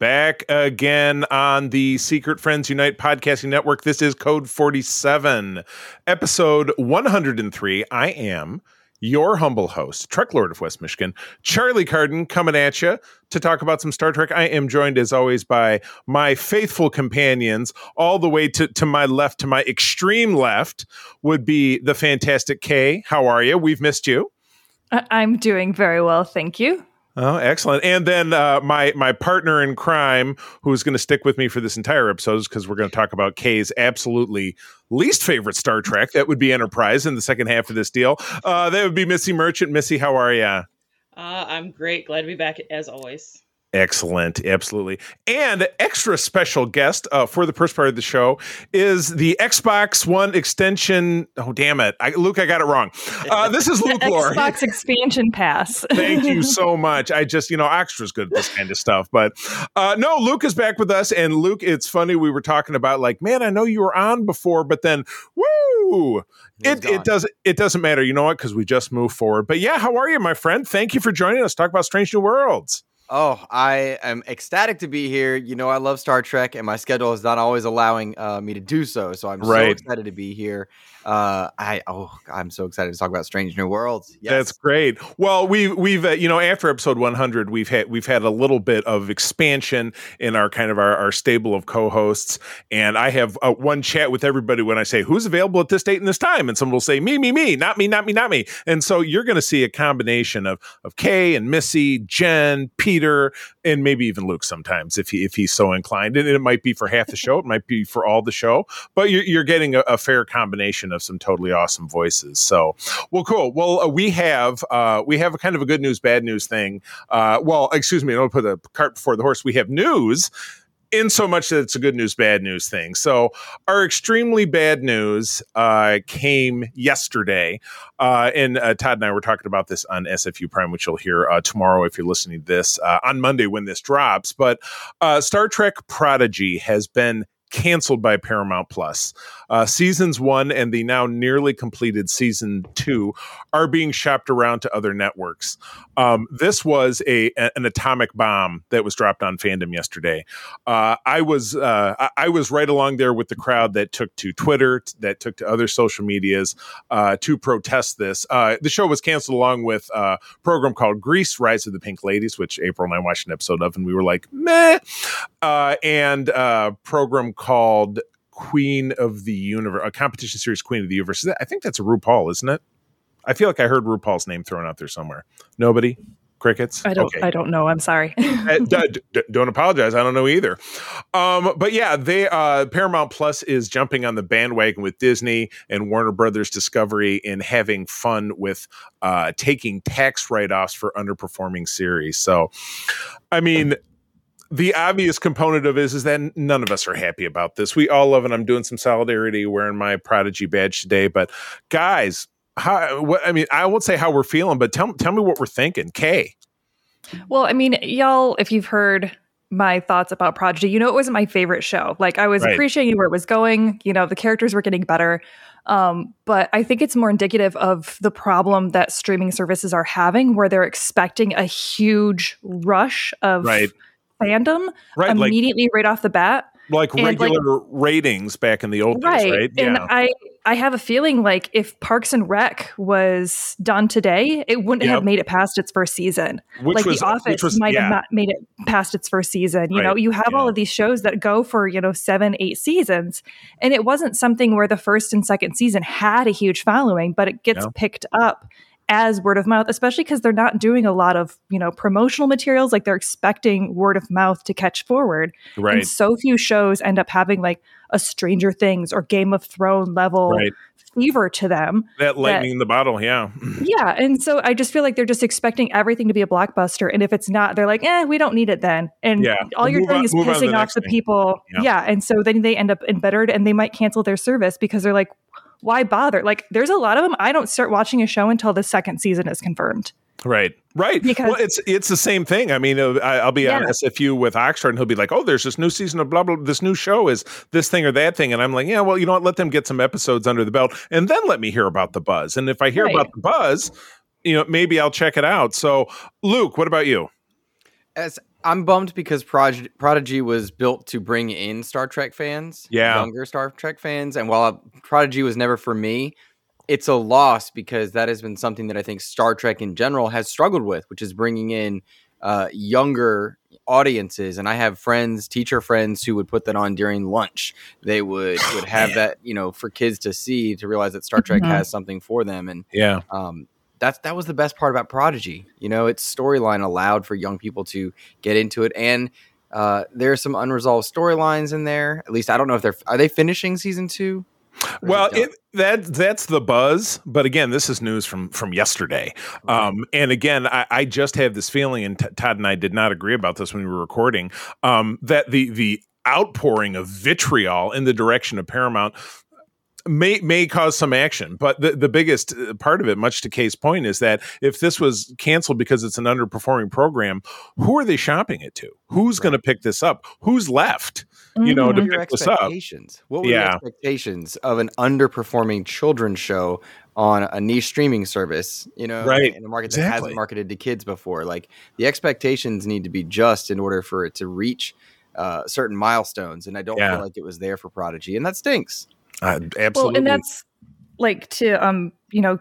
Back again on the Secret Friends Unite podcasting network. This is Code 47, episode 103. I am your humble host, Trek Lord of West Michigan, Charlie Carden, coming at you to talk about some Star Trek. I am joined, as always, by my faithful companions. All the way to, to my left, to my extreme left, would be the fantastic Kae. How are you? We've missed you. I'm doing very well, thank you. Oh, excellent! And then uh, my my partner in crime, who's going to stick with me for this entire episode, is because we're going to talk about Kae's absolutely least favorite Star Trek. That would be Enterprise in the second half of this deal. Uh, that would be Missy Merchant. Missy, how are you? Uh, I'm great. Glad to be back as always. Excellent, absolutely. And extra special guest uh, for the first part of the show is the Xbox One extension. Oh, damn it, I, Luke, I got it wrong. Uh, this is Luke Lohr. Xbox expansion pass. Thank you so much. I just, you know, extra's good at this kind of stuff. But uh, no, Luke is back with us, and Luke, it's funny we were talking about like, man, I know you were on before, but then, woo. It, it does it doesn't matter, you know what? Because we just moved forward. But yeah, how are you, my friend? Thank you for joining us. Talk about Strange New Worlds. Oh, I am ecstatic to be here. You know, I love Star Trek, and my schedule is not always allowing uh, me to do so. So I'm right. so excited to be here. Uh, I oh, I'm so excited to talk about Strange New Worlds. Yes. That's great. Well, we we've uh, you know after episode 100, we've had we've had a little bit of expansion in our kind of our, our stable of co-hosts, and I have uh, one chat with everybody when I say who's available at this date and this time, and someone will say me, me, me, not me, not me, not me, and so you're going to see a combination of of Kae and Missy, Jen, Peter, and maybe even Luke sometimes if he if he's so inclined, and it might be for half the show, it might be for all the show, but you're, you're getting a, a fair combination of some totally awesome voices. So, well, cool. Well, uh, we have uh, we have a kind of a good news, bad news thing. Uh, well, excuse me, I don't put the cart before the horse. We have news in so much that it's a good news, bad news thing. So, our extremely bad news uh, came yesterday. Uh, and uh, Todd and I were talking about this on SFU Prime, which you'll hear uh, tomorrow if you're listening to this uh, on Monday when this drops. But uh, Star Trek Prodigy has been canceled by Paramount Plus. Uh, seasons one and the now nearly completed season two are being shopped around to other networks. Um, this was a, an atomic bomb that was dropped on fandom yesterday. Uh, I was uh, I was right along there with the crowd that took to Twitter, that took to other social medias uh, to protest this. Uh, the show was canceled along with a program called Grease: Rise of the Pink Ladies, which April and I watched an episode of, and we were like, meh. Uh, and program called Queen of the Universe, a competition series Queen of the Universe. I think that's RuPaul, isn't it? I feel like I heard RuPaul's name thrown out there somewhere. Nobody? Crickets? I don't. Okay. I don't know. I'm sorry. uh, d- d- don't apologize. I don't know either. Um, but yeah, they uh, Paramount Plus is jumping on the bandwagon with Disney and Warner Brothers Discovery and having fun with uh, taking tax write offs for underperforming series. So, I mean, the obvious component of is is that none of us are happy about this. We all love it. I'm doing some solidarity wearing my prodigy badge today, but guys, how what I mean, I won't say how we're feeling, but tell tell me what we're thinking. Kae. Well, I mean, y'all, if you've heard my thoughts about Prodigy, you know it wasn't my favorite show. Like I was right. appreciating where it was going. You know, the characters were getting better. Um, but I think it's more indicative of the problem that streaming services are having, where they're expecting a huge rush of right fandom right, immediately like, right off the bat. Like and regular like, ratings back in the old right. days, right? And yeah. I I have a feeling like if Parks and Rec was done today, it wouldn't yep. have made it past its first season. Which like was, uh, The Office was, might yeah. have not made it past its first season. You right. know, you have yeah. all of these shows that go for, you know, seven, eight seasons. And it wasn't something where the first and second season had a huge following, but it gets picked up as word of mouth, especially because they're not doing a lot of, you know, promotional materials. Like they're expecting word of mouth to catch forward. Right. And so few shows end up having like a Stranger Things or Game of Thrones level right. fever to them. That lightning that, in the bottle, yeah. yeah. And so I just feel like they're just expecting everything to be a blockbuster. And if it's not, they're like, eh, we don't need it then. And yeah. all you're doing on, is pissing off the people. Yeah. yeah. And so then they end up embittered and they might cancel their service because they're like, why bother? Like, there's a lot of them. I don't start watching a show until the second season is confirmed. Right, right. Because well, it's it's the same thing. I mean, uh, I, will be yeah. honest. If you with Oxford, and he'll be like, "Oh, there's this new season of blah blah. This new show is this thing or that thing," and I'm like, "Yeah, well, you know what? Let them get some episodes under the belt, and then let me hear about the buzz. And if I hear right. about the buzz, you know, maybe I'll check it out." So, Luke, what about you? As I'm bummed because Prod- Prodigy was built to bring in Star Trek fans, yeah, younger Star Trek fans, and while Prodigy was never for me, it's a loss because that has been something that I think Star Trek in general has struggled with, which is bringing in uh, younger audiences. And I have friends, teacher friends, who would put that on during lunch. They would would have that, you know, for kids to see to realize that Star Trek mm-hmm. has something for them. And yeah, um, that's that was the best part about Prodigy. You know, its storyline allowed for young people to get into it, and uh, there are some unresolved storylines in there. At least I don't know if they're are they finishing season two. Well, it, that that's the buzz, but again, this is news from from yesterday. Okay. Um, and again, I, I, just have this feeling, and T- Todd and I did not agree about this when we were recording. Um, that the the outpouring of vitriol in the direction of Paramount may may cause some action but the, the biggest uh, part of it much to Kae's point is that if this was canceled because it's an underperforming program who are they shopping it to who's right. going to pick this up who's left mm-hmm. you know to pick this up what were yeah. your expectations of an underperforming children's show on a niche streaming service you know right in a market that hasn't marketed to kids before like the expectations need to be just in order for it to reach uh, certain milestones and i don't yeah. feel like it was there for prodigy and that stinks uh, absolutely. Well, and that's like to um, you know,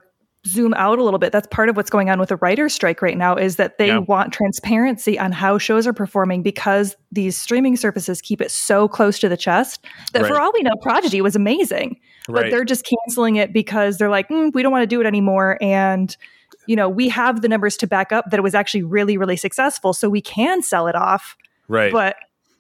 zoom out a little bit. That's part of what's going on with the writer's strike right now is that they yeah. want transparency on how shows are performing because these streaming services keep it so close to the chest that right. for all we know, Prodigy was amazing. Right. But they're just canceling it because they're like, mm, we don't want to do it anymore. And you know, we have the numbers to back up that it was actually really, really successful. So we can sell it off. Right. But,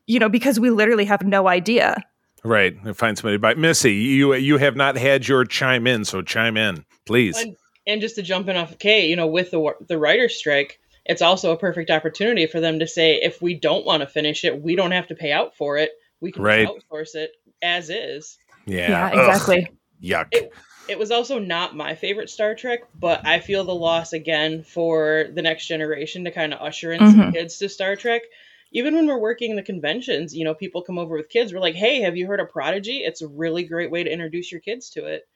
you know, because we literally have no idea. Right. Find somebody by Missy. You you have not had your chime in, so chime in, please. And, and just to jump in off of Kae, you know, with the the writer's strike, it's also a perfect opportunity for them to say, if we don't want to finish it, we don't have to pay out for it. We can right. outsource it as is. Yeah. Yeah. Exactly. Ugh, yuck. It, it was also not my favorite Star Trek, but I feel the loss again for the next generation to kind of usher in mm-hmm. some kids to Star Trek even when we're working the conventions, you know, people come over with kids. We're like, hey, have you heard of Prodigy? It's a really great way to introduce your kids to it.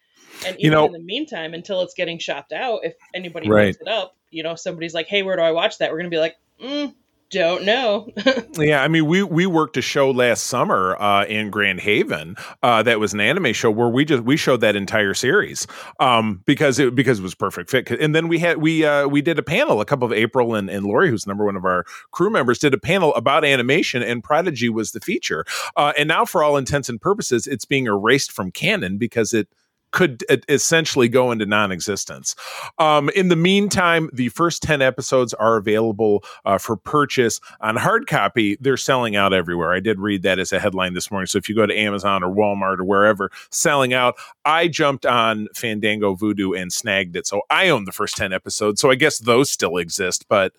And even you know, in the meantime, until it's getting shopped out, if anybody right. picks it up, you know, somebody's like, hey, where do I watch that? We're going to be like, mm, don't know. yeah, I mean, we we worked a show last summer uh, in Grand Haven uh, that was an anime show where we just we showed that entire series um, because it because it was perfect fit. And then we had we uh, we did a panel. A couple of April and, and Lori, who's number one of our crew members, did a panel about animation, and Prodigy was the feature. Uh, and now, for all intents and purposes, it's being erased from canon because it could essentially go into non-existence. Um, in the meantime, the first ten episodes are available uh, for purchase on hard copy. They're selling out everywhere. I did read that as a headline this morning. So if you go to Amazon or Walmart or wherever, selling out. I jumped on Fandango Vudu and snagged it, so I own the first ten episodes. So I guess those still exist, but.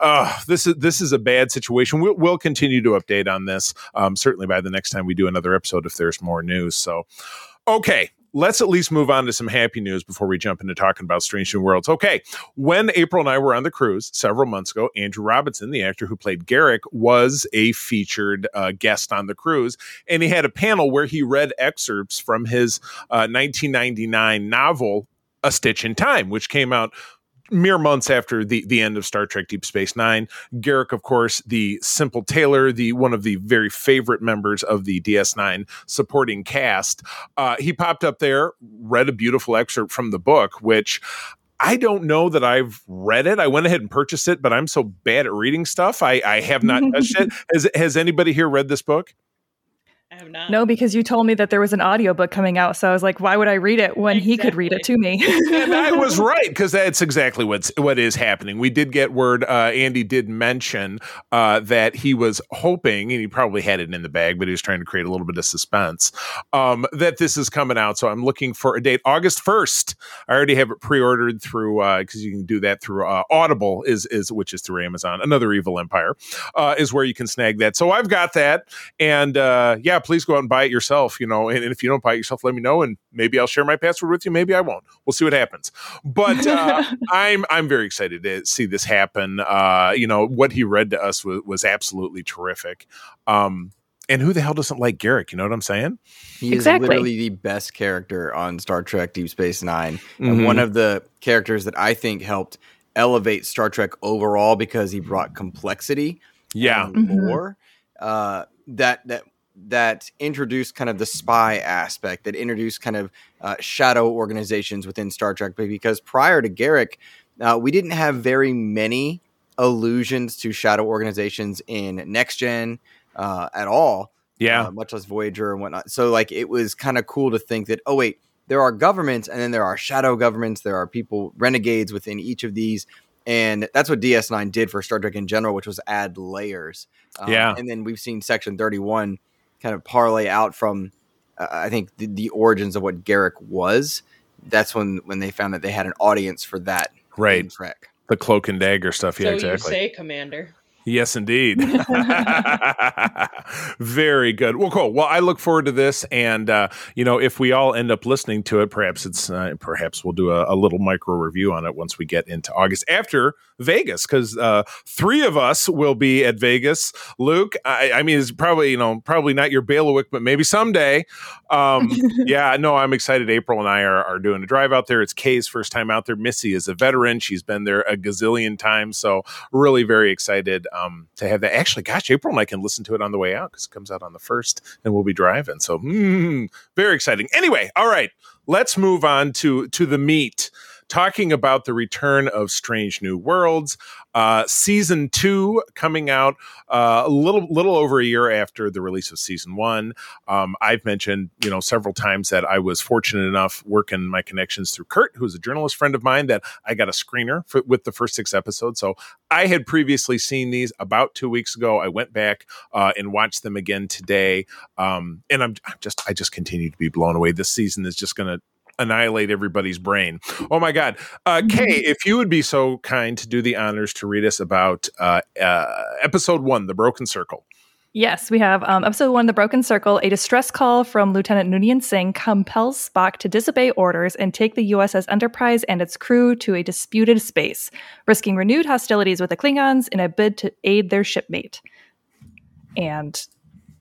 Uh, this is this is a bad situation. We'll, we'll continue to update on this. Um, certainly by the next time we do another episode, if there's more news. So, okay, let's at least move on to some happy news before we jump into talking about Strange New Worlds. Okay, when April and I were on the cruise several months ago, Andrew Robinson, the actor who played Garak, was a featured uh, guest on the cruise, and he had a panel where he read excerpts from his uh, 1999 novel. A Stitch in Time, which came out mere months after the the end of Star Trek Deep Space Nine. Garak, of course, the simple tailor, the one of the very favorite members of the DS9 supporting cast. Uh, he popped up there, read a beautiful excerpt from the book, which I don't know that I've read it. I went ahead and purchased it, but I'm so bad at reading stuff. I, I have not touched it. Has has anybody here read this book? Have not. No, because you told me that there was an audiobook coming out. So I was like, why would I read it when exactly. he could read it to me? and I was right, because that's exactly what's what is happening. We did get word, uh, Andy did mention uh, that he was hoping, and he probably had it in the bag, but he was trying to create a little bit of suspense, um, that this is coming out. So I'm looking for a date, August 1st. I already have it pre-ordered through because uh, you can do that through uh, Audible, is is which is through Amazon. Another evil empire uh, is where you can snag that. So I've got that, and uh, yeah, please go out and buy it yourself. You know, and, and, if you don't buy it yourself, let me know, and maybe I'll share my password with you. Maybe I won't. We'll see what happens. But uh, I'm I'm very excited to see this happen. Uh, you know, what he read to us was, was absolutely terrific. Um, and who the hell doesn't like Garak? You know what I'm saying? He exactly. is literally the best character on Star Trek Deep Space 9 mm-hmm. And one of the characters that I think helped elevate Star Trek overall because he brought complexity yeah mm-hmm. more uh, that that that introduced kind of the spy aspect that introduced kind of uh, shadow organizations within Star Trek because prior to Garak uh, we didn't have very many allusions to shadow organizations in next gen uh, at all yeah. uh, much less Voyager and whatnot. So like it was kind of cool to think that oh wait there are governments and then there are shadow governments there are people renegades within each of these. And that's what DS9 did for Star Trek in general, which was add layers. Um, yeah, and then we've seen Section 31 kind of parlay out from, uh, I think, the, the, origins of what Garak was. That's when when they found that they had an audience for that. Right, Trek. The cloak and dagger stuff. Yeah, so exactly. You say, Commander. Yes, indeed. Very good. Well, cool. Well, I look forward to this, and uh, you know, if we all end up listening to it, perhaps it's uh, perhaps we'll do a, a, little micro review on it once we get into August after Vegas, because uh, three of us will be at Vegas. Luke, I, I, mean, it's probably you know probably not your bailiwick, but maybe someday. Um, yeah, no, I'm excited. April and I are, are doing a drive out there. It's Kae's first time out there. Missy is a veteran; she's been there a gazillion times, so really very excited um, to have that. Actually, gosh, April and I can listen to it on the way out because it comes out on the first, and we'll be driving. So mm, very exciting. Anyway, all right, let's move on to to the meat talking about the return of Strange New Worlds. Uh, season two coming out uh, a little little over a year after the release of season one. Um, I've mentioned you know several times that I was fortunate enough working my connections through Kurt, who's a journalist friend of mine, that I got a screener for, with the first six episodes. So I had previously seen these about two weeks ago. I went back uh, and watched them again today, um, and I'm, I'm just I just continue to be blown away. This season is just going to annihilate everybody's brain. Oh my God. Uh, Kae, if you would be so kind to do the honors to read us about uh, uh, episode one, The Broken Circle. Yes, we have um, episode one, The Broken Circle. A distress call from Lieutenant Noonien Singh compels Spock to disobey orders and take the USS Enterprise and its crew to a disputed space, risking renewed hostilities with the Klingons in a bid to aid their shipmate. And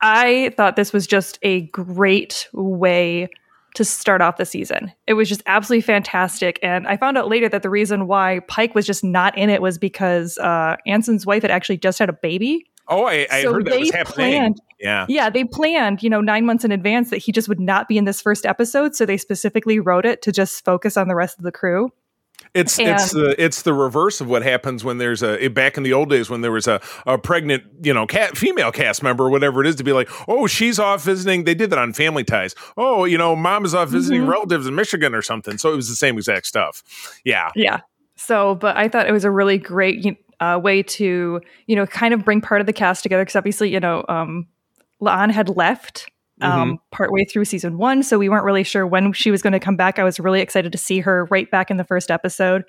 I thought this was just a great way to start off the season. It was just absolutely fantastic. And I found out later that the reason why Pike was just not in it was because uh, Anson's wife had actually just had a baby. Oh, I, I so heard that was happening. Planned, yeah. Yeah, they planned, you know, nine months in advance that he just would not be in this first episode. So they specifically wrote it to just focus on the rest of the crew. It's and, it's the it's the reverse of what happens when there's a back in the old days when there was a, a pregnant you know cat female cast member or whatever it is to be like oh she's off visiting they did that on Family Ties. Oh you know mom is off visiting mm-hmm. relatives in Michigan or something. So it was the same exact stuff. Yeah. Yeah. So but I thought it was a really great uh, way to you know kind of bring part of the cast together because obviously you know um, La'an had left um, mm-hmm. partway through season one. So we weren't really sure when she was going to come back. I was really excited to see her right back in the first episode.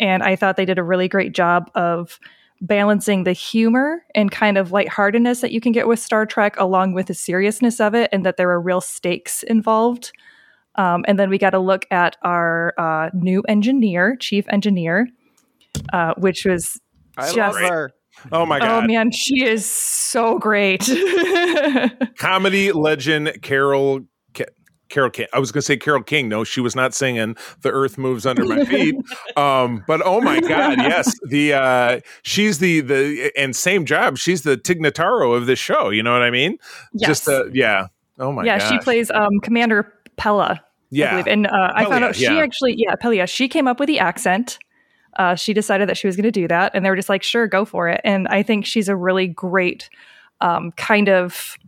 And I thought they did a really great job of balancing the humor and kind of lightheartedness that you can get with Star Trek along with the seriousness of it and that there are real stakes involved. Um, and then we got a look at our uh, new engineer, chief engineer, uh, which was I just, love her. Oh my oh, god! Oh man, she is so great. Comedy legend Carol Carol King. I was going to say Carol King. No, she was not singing "The Earth Moves Under My Feet." um, but oh my God, yes, the uh, she's the the and same job. She's the Tig Notaro of this show. You know what I mean? Yes. Just uh, yeah. Oh my. Yeah, gosh. she plays um, Commander Pella. Yeah, and uh, I found out she yeah. actually yeah Pelia. She came up with the accent uh, she decided that she was going to do that, and they were just like, "Sure, go for it." And I think she's a really great um, kind of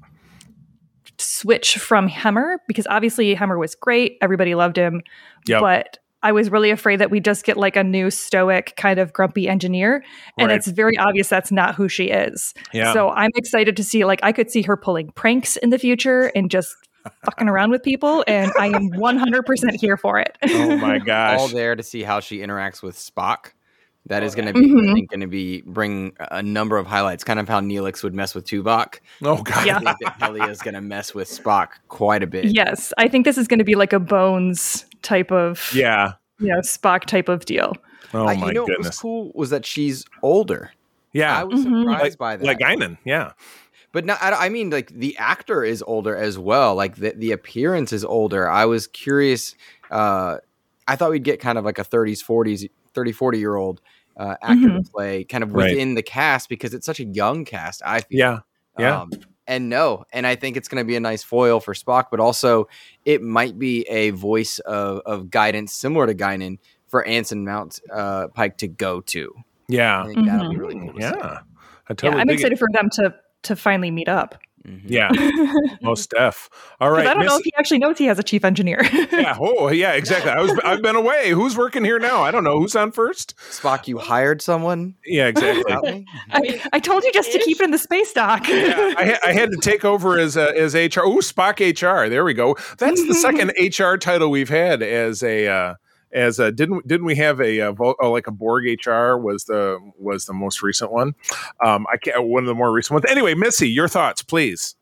switch from Hemmer because obviously Hemmer was great, everybody loved him, yep. but I was really afraid that we just get like a new stoic kind of grumpy engineer. And right. it's very obvious that's not who she is. Yeah. So I'm excited to see, like, I could see her pulling pranks in the future and just fucking around with people. And I am 100% here for it. oh my gosh. All there to see how she interacts with Spock. That oh, is going to be, mm-hmm. I think, going to be bring a number of highlights. Kind of how Neelix would mess with Tuvok. Oh god, yeah. I think that Pelia is going to mess with Spock quite a bit. Yes, I think this is going to be like a Bones type of yeah, you know, Spock type of deal. Oh my you know, goodness! What was cool was that she's older. Yeah, I was mm-hmm. surprised like, by that. Like Guinan, yeah. But not, I mean, like the actor is older as well. Like the, the appearance is older. I was curious. Uh, I thought we'd get kind of like a 30s, 40s, 30, 40 year old uh, actor mm-hmm. to play kind of within right. the cast because it's such a young cast. I feel. Yeah. Yeah. Um, and no, and I think it's going to be a nice foil for Spock, but also it might be a voice of, of guidance similar to Guinan for Anson Mount uh, Pike to go to. Yeah, I think mm-hmm. that'll be really cool. yeah, I totally yeah, I'm excited it. for them to to finally meet up. Mm-hmm. Yeah, most deaf. All right, I don't Miss- know if he actually knows he has a chief engineer. yeah. Oh, yeah. Exactly. I was. I've been away. Who's working here now? I don't know. Who's on first? Spock, you hired someone. Yeah, exactly. I, I, told you just to keep it in the space dock. yeah, I, I, had to take over as uh, as HR. Oh, Spock HR. There we go. That's the second HR title we've had as a. Uh, as a, didn't didn't we have a, a, oh, like a Borg HR was the was the most recent one? Um, I can't one of the more recent ones. Anyway, Missy, your thoughts, please.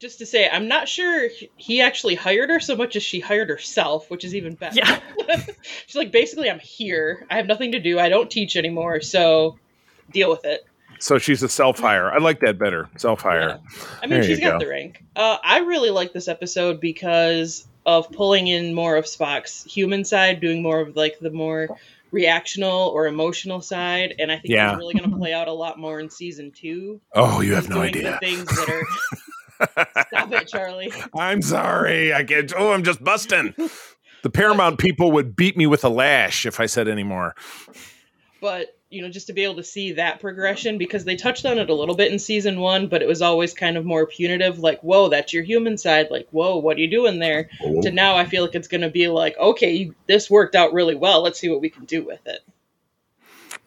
Just to say, I'm not sure he actually hired her so much as she hired herself, which is even better. Yeah. She's like, basically, I'm here. I have nothing to do. I don't teach anymore, so deal with it. So she's a self hire. I like that better. Self hire. Yeah. I mean, there she's got go. the rank. Uh, I really like this episode because of pulling in more of Spock's human side, doing more of like the more reactional or emotional side, and I think yeah. it's really going to play out a lot more in season two. Oh, you have no idea. Things that are. Stop it, Charlie. I'm sorry. I get. Oh, I'm just busting. The Paramount people would beat me with a lash if I said any more. But you know, just to be able to see that progression because they touched on it a little bit in season one, but it was always kind of more punitive, like, whoa, that's your human side. Like, whoa, what are you doing there? Oh. To now, I feel like it's going to be like, okay, this worked out really well. Let's see what we can do with it.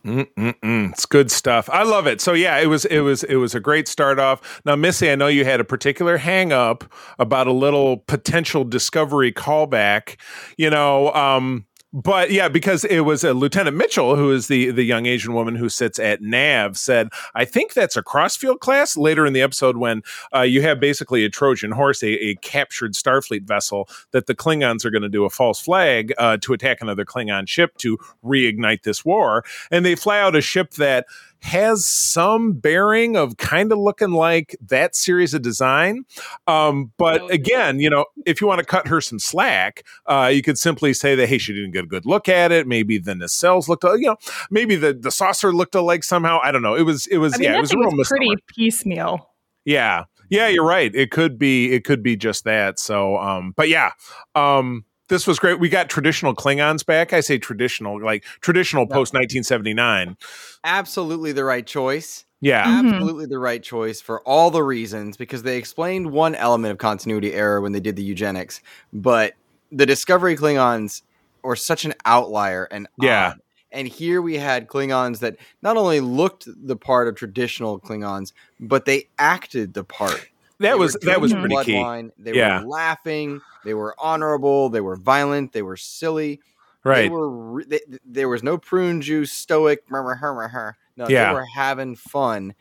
Mm-mm-mm. It's good stuff. I love it. So yeah, it was it was it was a great start off. Now, Missy, I know you had a particular hang up about a little potential discovery callback. You know, um, but yeah, because it was a Lieutenant Mitchell, who is the the young Asian woman who sits at Nav, said, "I think that's a crossfield class." Later in the episode, when uh, you have basically a Trojan horse, a, a, captured Starfleet vessel, that the Klingons are going to do a false flag uh, to attack another Klingon ship to reignite this war, and they fly out a ship that has some bearing of kind of looking like that series of design. Um, but again, you know, if you want to cut her some slack, uh, you could simply say that, hey, she didn't get a good look at it. Maybe the nacelles looked, you know, maybe the, the saucer looked alike somehow. I don't know. It was, it was, I mean, yeah, it was real was pretty piecemeal. Yeah. Yeah, you're right. It could be, it could be just that. So, um, but yeah, um, this was great. We got traditional Klingons back. I say traditional, like traditional post 1979. Absolutely the right choice. Yeah. Mm-hmm. Absolutely the right choice for all the reasons because they explained one element of continuity error when they did the eugenics, but the Discovery Klingons were such an outlier and yeah. Odd. And here we had Klingons that not only looked the part of traditional Klingons, but they acted the part. That they was that was pretty bloodline. key. They yeah. were laughing. They were honorable. They were violent. They were silly. Right. They were. They, there was no prune juice, stoic. Murmur her merher. No, yeah. they were having fun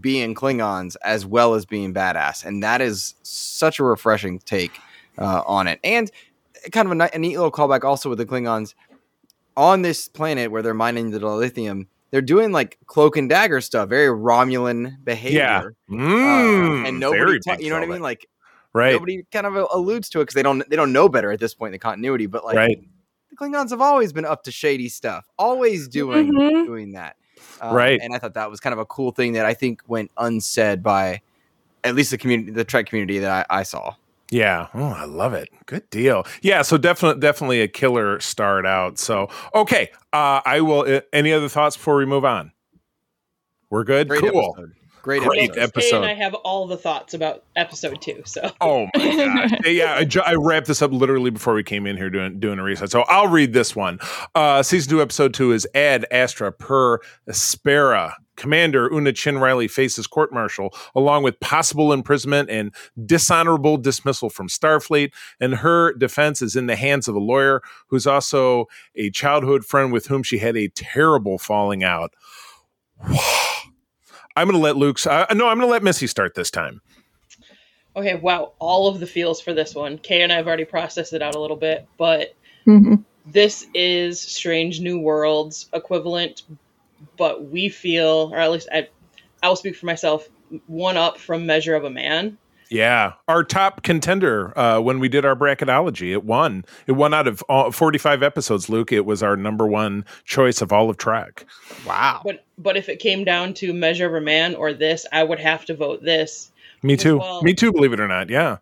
being Klingons as well as being badass, and that is such a refreshing take uh, on it. And kind of a, a neat little callback also with the Klingons on this planet where they're mining the dilithium they're doing like cloak and dagger stuff, very Romulan behavior. Yeah, mm, uh, and nobody, ta- you know what I mean? Like, right? Nobody kind of alludes to it because they don't they don't know better at this point in the continuity. But like, right. the Klingons have always been up to shady stuff, always doing mm-hmm. doing that. Um, right. And I thought that was kind of a cool thing that I think went unsaid by at least the community, the Trek community that I, I saw. Yeah. Oh, I love it. Good deal. Yeah. So definitely, definitely a killer start out. So okay. Uh, I will. Uh, any other thoughts before we move on? We're good. Great cool. Episode. Great, Great episode. episode. and I have all the thoughts about episode two. So, oh my god, yeah, I, I, wrapped this up literally before we came in here doing doing a reset. So I'll read this one. Uh, season two, episode two is Ad Astra per Aspera. Commander Una Chin Riley faces court martial along with possible imprisonment and dishonorable dismissal from Starfleet. And her defense is in the hands of a lawyer who's also a childhood friend with whom she had a terrible falling out. I'm going to let Luke's. Uh, no, I'm going to let Missy start this time. Okay, wow, all of the feels for this one. Kae and I have already processed it out a little bit, but mm-hmm. this is Strange New Worlds equivalent, but we feel, or at least I, I will speak for myself, one up from Measure of a Man. Yeah, our top contender uh, when we did our bracketology, it won. It won out of all, 45 episodes. Luke, it was our number one choice of all of track. Wow. But but if it came down to Measure of a Man or this, I would have to vote this. Me too. Well. Me too. Believe it or not, yeah.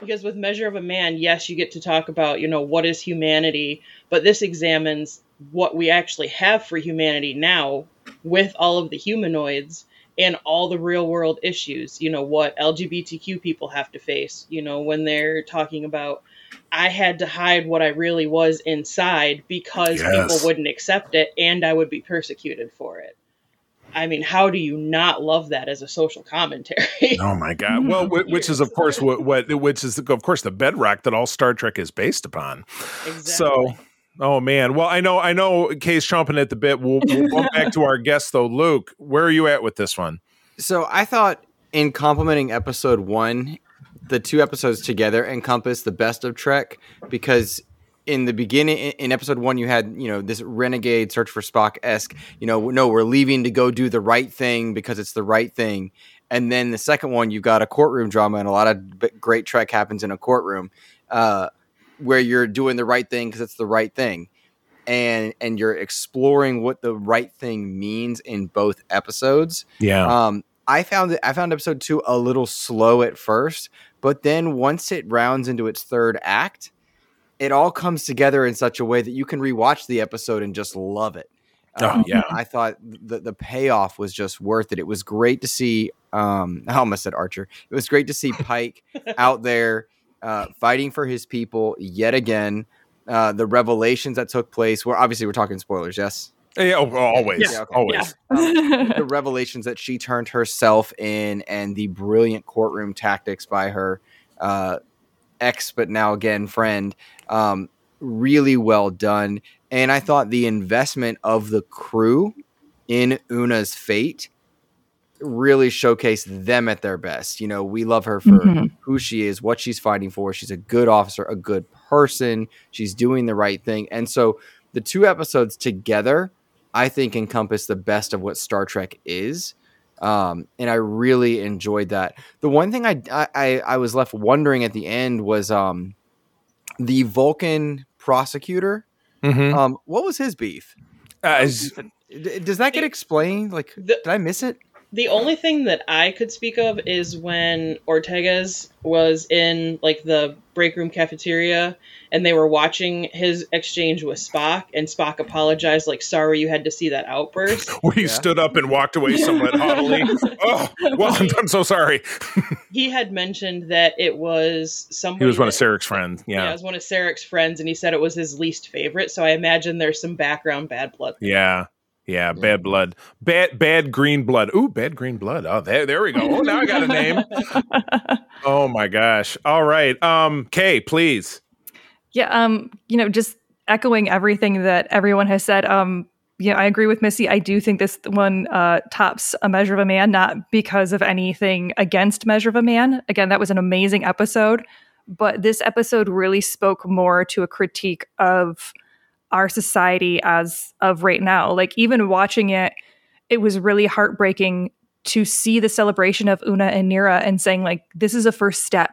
Because with Measure of a Man, yes, you get to talk about you know what is humanity, but this examines what we actually have for humanity now with all of the humanoids and all the real world issues, you know, what LGBTQ people have to face, you know, when they're talking about I had to hide what I really was inside because yes. people wouldn't accept it and I would be persecuted for it. I mean, how do you not love that as a social commentary? oh my god! Well, which is of course what, what which is of course the bedrock that all Star Trek is based upon. Exactly. So Oh man. Well, I know I know Kae's chomping at the bit. We'll, we'll go back to our guest though. Luke, where are you at with this one? So I thought in complimenting episode one, the two episodes together encompass the best of Trek because in the beginning in episode one you had you know this renegade search for spock esque you know no we're leaving to go do the right thing because it's the right thing and then the second one you've got a courtroom drama and a lot of great trek happens in a courtroom uh, where you're doing the right thing because it's the right thing and and you're exploring what the right thing means in both episodes yeah. um i found it i found episode two a little slow at first but then once it rounds into its third act it all comes together in such a way that you can rewatch the episode and just love it. Oh um, yeah. I thought the, the payoff was just worth it. It was great to see um i almost said archer. It was great to see pike out there uh, fighting for his people yet again. Uh, the revelations that took place. Well, obviously we're talking spoilers. Yes. Yeah, oh, always, yeah, okay. always. Yeah. um, the revelations that she turned herself in, and the brilliant courtroom tactics by her uh, ex, but now again friend, um, really well done. And I thought the investment of the crew in Una's fate really showcase them at their best. You know, we love her for mm-hmm. who she is, what she's fighting for. She's a good officer, a good person. She's doing the right thing. And so the two episodes together, I think, encompass the best of what Star Trek is. Um, and I really enjoyed that. The one thing I, I, I was left wondering at the end was um, the Vulcan prosecutor. Mm-hmm. Um, what was his beef? Uh, is, Does that get explained? Like, the, did I miss it? The only thing that I could speak of is when Ortegas was in like the break room cafeteria and they were watching his exchange with Spock and Spock apologized like sorry you had to see that outburst. Where he yeah. stood up and walked away somewhat haughtily. oh, well, I'm, I'm so sorry. he had mentioned that it was somebody He was one that, of Sarek's friends. Yeah. yeah. it was one of Sarek's friends and he said it was his least favorite, so I imagine there's some background bad blood. There. Yeah. Yeah, bad blood. Bad bad green blood. Ooh, bad green blood. Oh, there there we go. Oh, now I got a name. oh my gosh. All right. Um, Kae, please. Yeah, um, you know, just echoing everything that everyone has said. Um, yeah, I agree with Missy. I do think this one uh, tops A Measure of a Man, not because of anything against Measure of a Man. Again, that was an amazing episode, but this episode really spoke more to a critique of our society as of right now. Like even watching it, it was really heartbreaking to see the celebration of Una and Neera and saying like this is a first step.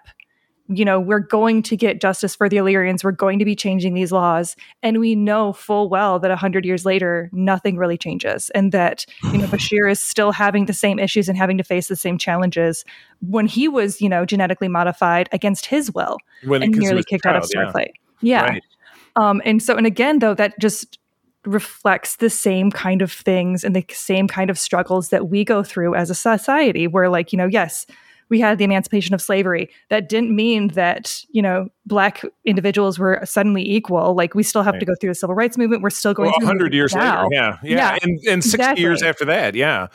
You know, we're going to get justice for the Illyrians. We're going to be changing these laws, and we know full well that a hundred years later, nothing really changes, and that you know Bashir is still having the same issues and having to face the same challenges when he was, you know, genetically modified against his will when and nearly kicked child, out of Starfleet. Yeah. yeah. Right. Um, and so, and again, though, that just reflects the same kind of things and the same kind of struggles that we go through as a society where like you know yes we had the emancipation of slavery that didn't mean that you know black individuals were suddenly equal like we still have right. to go through the civil rights movement we're still going well, 100 years now. later yeah yeah, yeah and, and 60 exactly. years after that yeah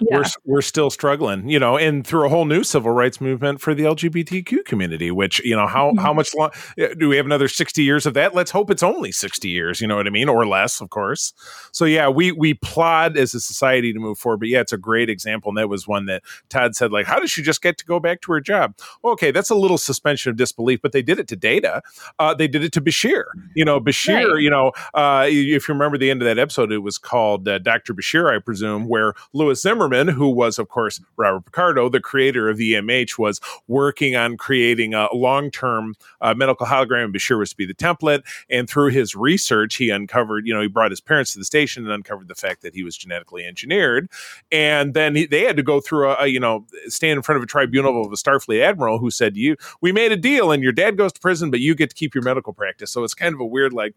yeah. we're we're still struggling, you know, and through a whole new civil rights movement for the LGBTQ community. Which you know, how mm-hmm. how much long do we have another sixty years of that? Let's hope it's only sixty years. You know what I mean, or less, of course. So yeah, we we plod as a society to move forward. But yeah, it's a great example, and that was one that Todd said, like, how does she just get to go back to her job? Okay, that's a little suspension of disbelief, but they did it to Data. Uh, they did it to Bashir. You know, Bashir. Right. You know, uh, if you remember the end of that episode, it was called uh, Doctor Bashir, I presume, where Lewis Zimmerman Zimmerman, who was, of course, Robert Picardo, the creator of the EMH, was working on creating a long term uh, medical hologram. Bashir was to be the template. And through his research, he uncovered, you know, he brought his parents to the station and uncovered the fact that he was genetically engineered. And then he, they had to go through a, a, you know, stand in front of a tribunal of a Starfleet admiral who said, "You, we made a deal, and your dad goes to prison, but you get to keep your medical practice." So it's kind of a weird, like,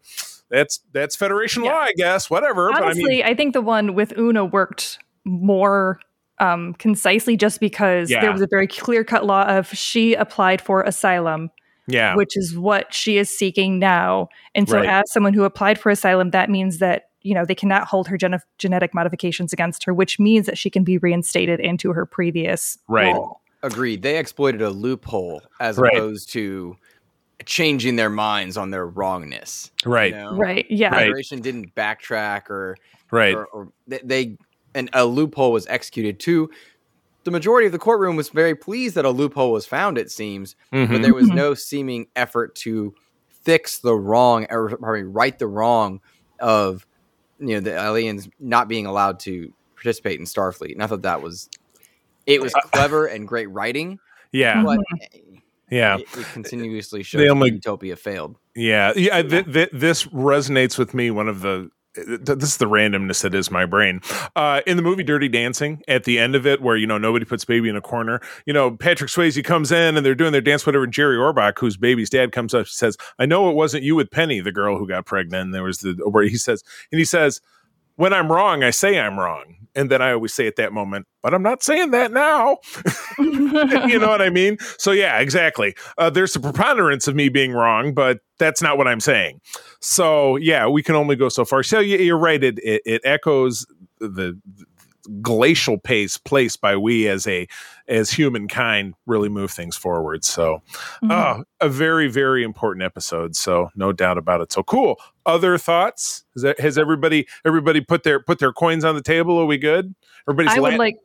that's that's Federation yeah. law, I guess. Whatever. Honestly, but I, mean, I think the one with Una worked more um, concisely just because yeah. there was a very clear cut law of she applied for asylum. Yeah. Which is what she is seeking now. And so, right. as someone who applied for asylum, that means that, you know, they cannot hold her gen- genetic modifications against her, which means that she can be reinstated into her previous right. role. Agreed. They exploited a loophole as right. opposed to changing their minds on their wrongness. Right. You know? Right. Yeah. Federation didn't backtrack or right. Or, or they, they and a loophole was executed too. The majority of the courtroom was very pleased that a loophole was found, it seems, mm-hmm. but there was mm-hmm. no seeming effort to fix the wrong or probably right the wrong of you know the aliens not being allowed to participate in Starfleet. And I thought that was it was uh, clever and great writing. Yeah. But yeah, it, it continuously shows only, Utopia failed. Yeah, yeah. Th- th- this resonates with me. One of the this is the randomness that is my brain. Uh, in the movie Dirty Dancing, at the end of it, where you know nobody puts baby in a corner, you know Patrick Swayze comes in and they're doing their dance, whatever. Jerry Orbach, whose baby's dad, comes up and says, "I know it wasn't you with Penny, the girl who got pregnant." And there was the where he says, and he says, "When I'm wrong, I say I'm wrong." And then I always say at that moment, but I'm not saying that now. you know what I mean? So, yeah, exactly. Uh, there's a preponderance of me being wrong, but that's not what I'm saying. So, yeah, we can only go so far. So, you're right. It, it, it echoes the, the glacial pace placed by we as a as humankind really move things forward so mm-hmm. uh, a very very important episode so no doubt about it so cool other thoughts has, that, has everybody everybody put their put their coins on the table are we good everybody's i would like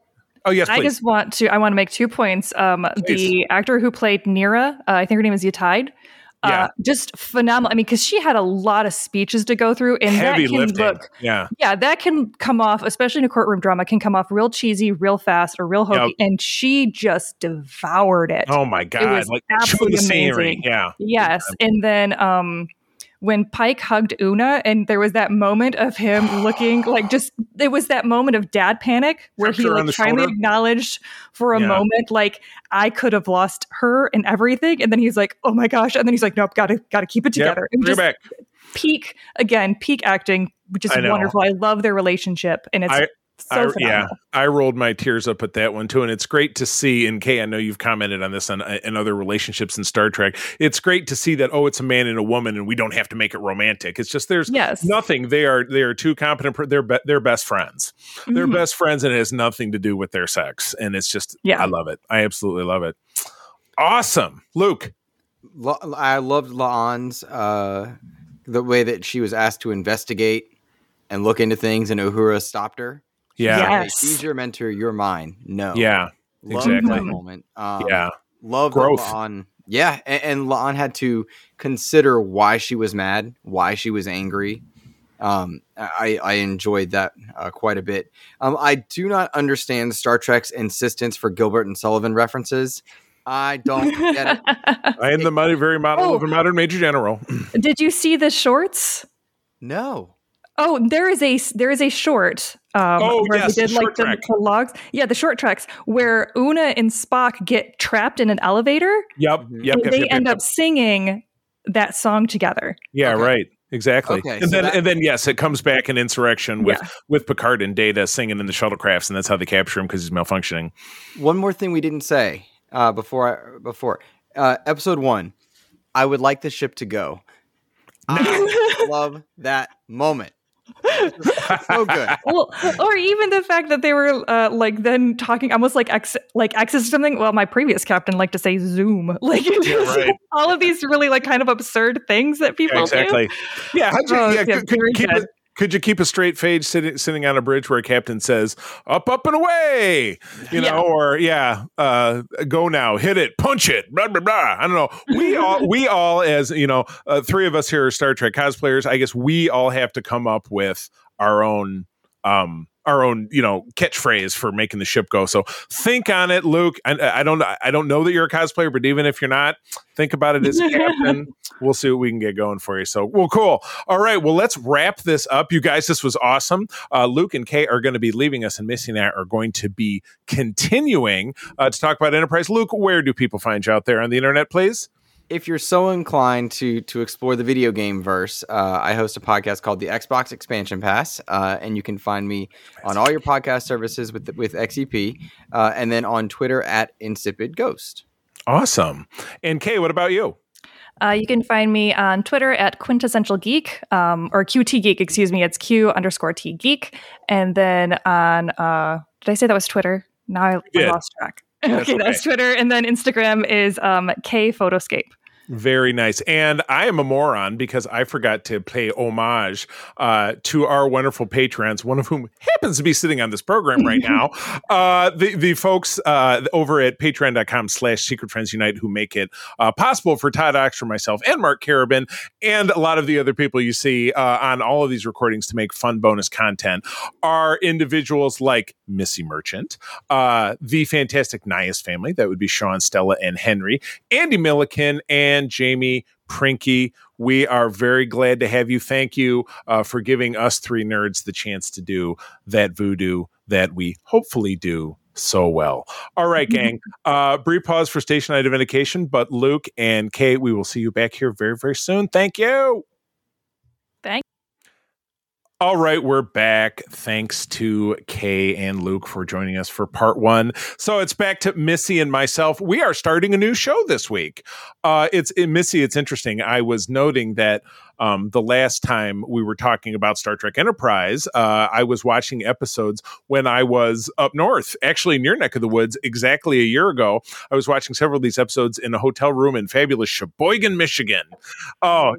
Oh yes, please. I just want to. I want to make two points. Um, the actor who played Neera, uh, I think her name is Yetide yeah. Uh, just phenomenal. I mean, because she had a lot of speeches to go through, and Heavy that can lifting. look, yeah, yeah, that can come off, especially in a courtroom drama, can come off real cheesy, real fast, or real hokey. Yep. And she just devoured it. Oh my god, it was like absolutely amazing. Yeah, yes, and then um, when Pike hugged Una and there was that moment of him looking like just it was that moment of dad panic where he like finally shoulder. acknowledged for a yeah. moment like I could have lost her and everything and then he's like oh my gosh and then he's like nope got to got to keep it together yep, just back. peak again peak acting which is I wonderful I love their relationship and it's I, so I, yeah, I rolled my tears up at that one too, and it's great to see. And Kae, I know you've commented on this on in other relationships in Star Trek. It's great to see that. Oh, it's a man and a woman, and we don't have to make it romantic. It's just there's yes. nothing. They are they are two competent. They're be, they're best friends. Mm-hmm. They're best friends, and it has nothing to do with their sex. And it's just yeah, I love it. I absolutely love it. Awesome, Luke. I loved La'an's uh, the way that she was asked to investigate and look into things, and Uhura stopped her yeah. Yes. He's your mentor. You're mine. No. Yeah. Love exactly. That moment. Um, yeah. Love growth. on. Yeah, and, and La'an had to consider why she was mad, why she was angry. Um, I, I enjoyed that uh, quite a bit. Um, I do not understand Star Trek's insistence for Gilbert and Sullivan references. I don't get it. I am the very model oh. of a modern major general. Did you see the shorts? No. Oh, there is a there is a short um, oh, where yes, they did like the, the, logs. Yeah, the Short Treks where Una and Spock get trapped in an elevator. Yep, yep. yep they yep, end yep, up singing that song together. Yeah, okay. right. exactly. Okay, and so then that, and then yes, it comes back in insurrection with yeah. with Picard and Data singing in the shuttlecrafts, and that's how they capture him because he's malfunctioning. One more thing we didn't say uh, before I, before uh, episode one, I would like the ship to go. I love that moment. So good. Well, or even the fact that they were uh, like then talking almost like X, like X is something. Well, my previous captain liked to say Zoom. Like yeah, right. all of these really like kind of absurd things that people yeah, exactly. do. Yeah, oh, yeah, could, could keep it, could you keep a straight face sitting sitting on a bridge where a captain says "up, up and away," you know, or yeah, uh, go now, hit it, punch it, blah blah blah. I don't know. We all we all as you know, uh, three of us here are Star Trek cosplayers. I guess we all have to come up with our own um our own you know catchphrase for making the ship go. So think on it luke. I, I, don't i don't know that you're a cosplayer but even if you're not think about it as a captain. We'll see what we can get going for you. So well cool. All right well let's wrap this up. You guys this was awesome. Uh, luke and Kae are going to be leaving us and missing that are going to be continuing uh, to talk about enterprise. Luke where do people find you out there on the internet please if you're so inclined to to explore the video game verse, uh, I host a podcast called the Xbox Expansion Pass, uh, and you can find me on all your podcast services with with XEP, uh, and then on Twitter at Insipid Ghost. Awesome. And Kae, what about you? Uh, you can find me on Twitter at Quintessential Geek, um, or QT Geek, excuse me. It's Q underscore T Geek. And then on, uh, did I say that was Twitter? Now I, I lost track. Okay, that's, okay. that's Twitter. And then Instagram is um, K Photoscape. Very nice. And I am a moron because I forgot to pay homage uh, to our wonderful patrons, one of whom happens to be sitting on this program right now. Uh, the, the folks uh, over at patreon.com slash secret friends unite who make it uh, possible for Todd Oxford, myself, and Mark Carabin, and a lot of the other people you see uh, on all of these recordings to make fun bonus content are individuals like Missy Merchant, uh, the fantastic Nyhus family, that would be Sean, Stella, and Henry, Andee Milliken, and Jamie Prinky. We are very glad to have you. Thank you uh, for giving us three nerds the chance to do that voodoo that we hopefully do so well. All right, gang. Uh, brief pause for station identification, but Luke and Kate, we will see you back here very, very soon. Thank you. All right, we're back. Thanks to Kae and Luke for joining us for part one. So it's back to Missy and myself. We are starting a new show this week. Uh, it's it, Missy. It's interesting. I was noting that um, the last time we were talking about Star Trek Enterprise, uh, I was watching episodes when I was up north, actually near neck of the woods, exactly a year ago. I was watching several of these episodes in a hotel room in fabulous Sheboygan, Michigan. Oh,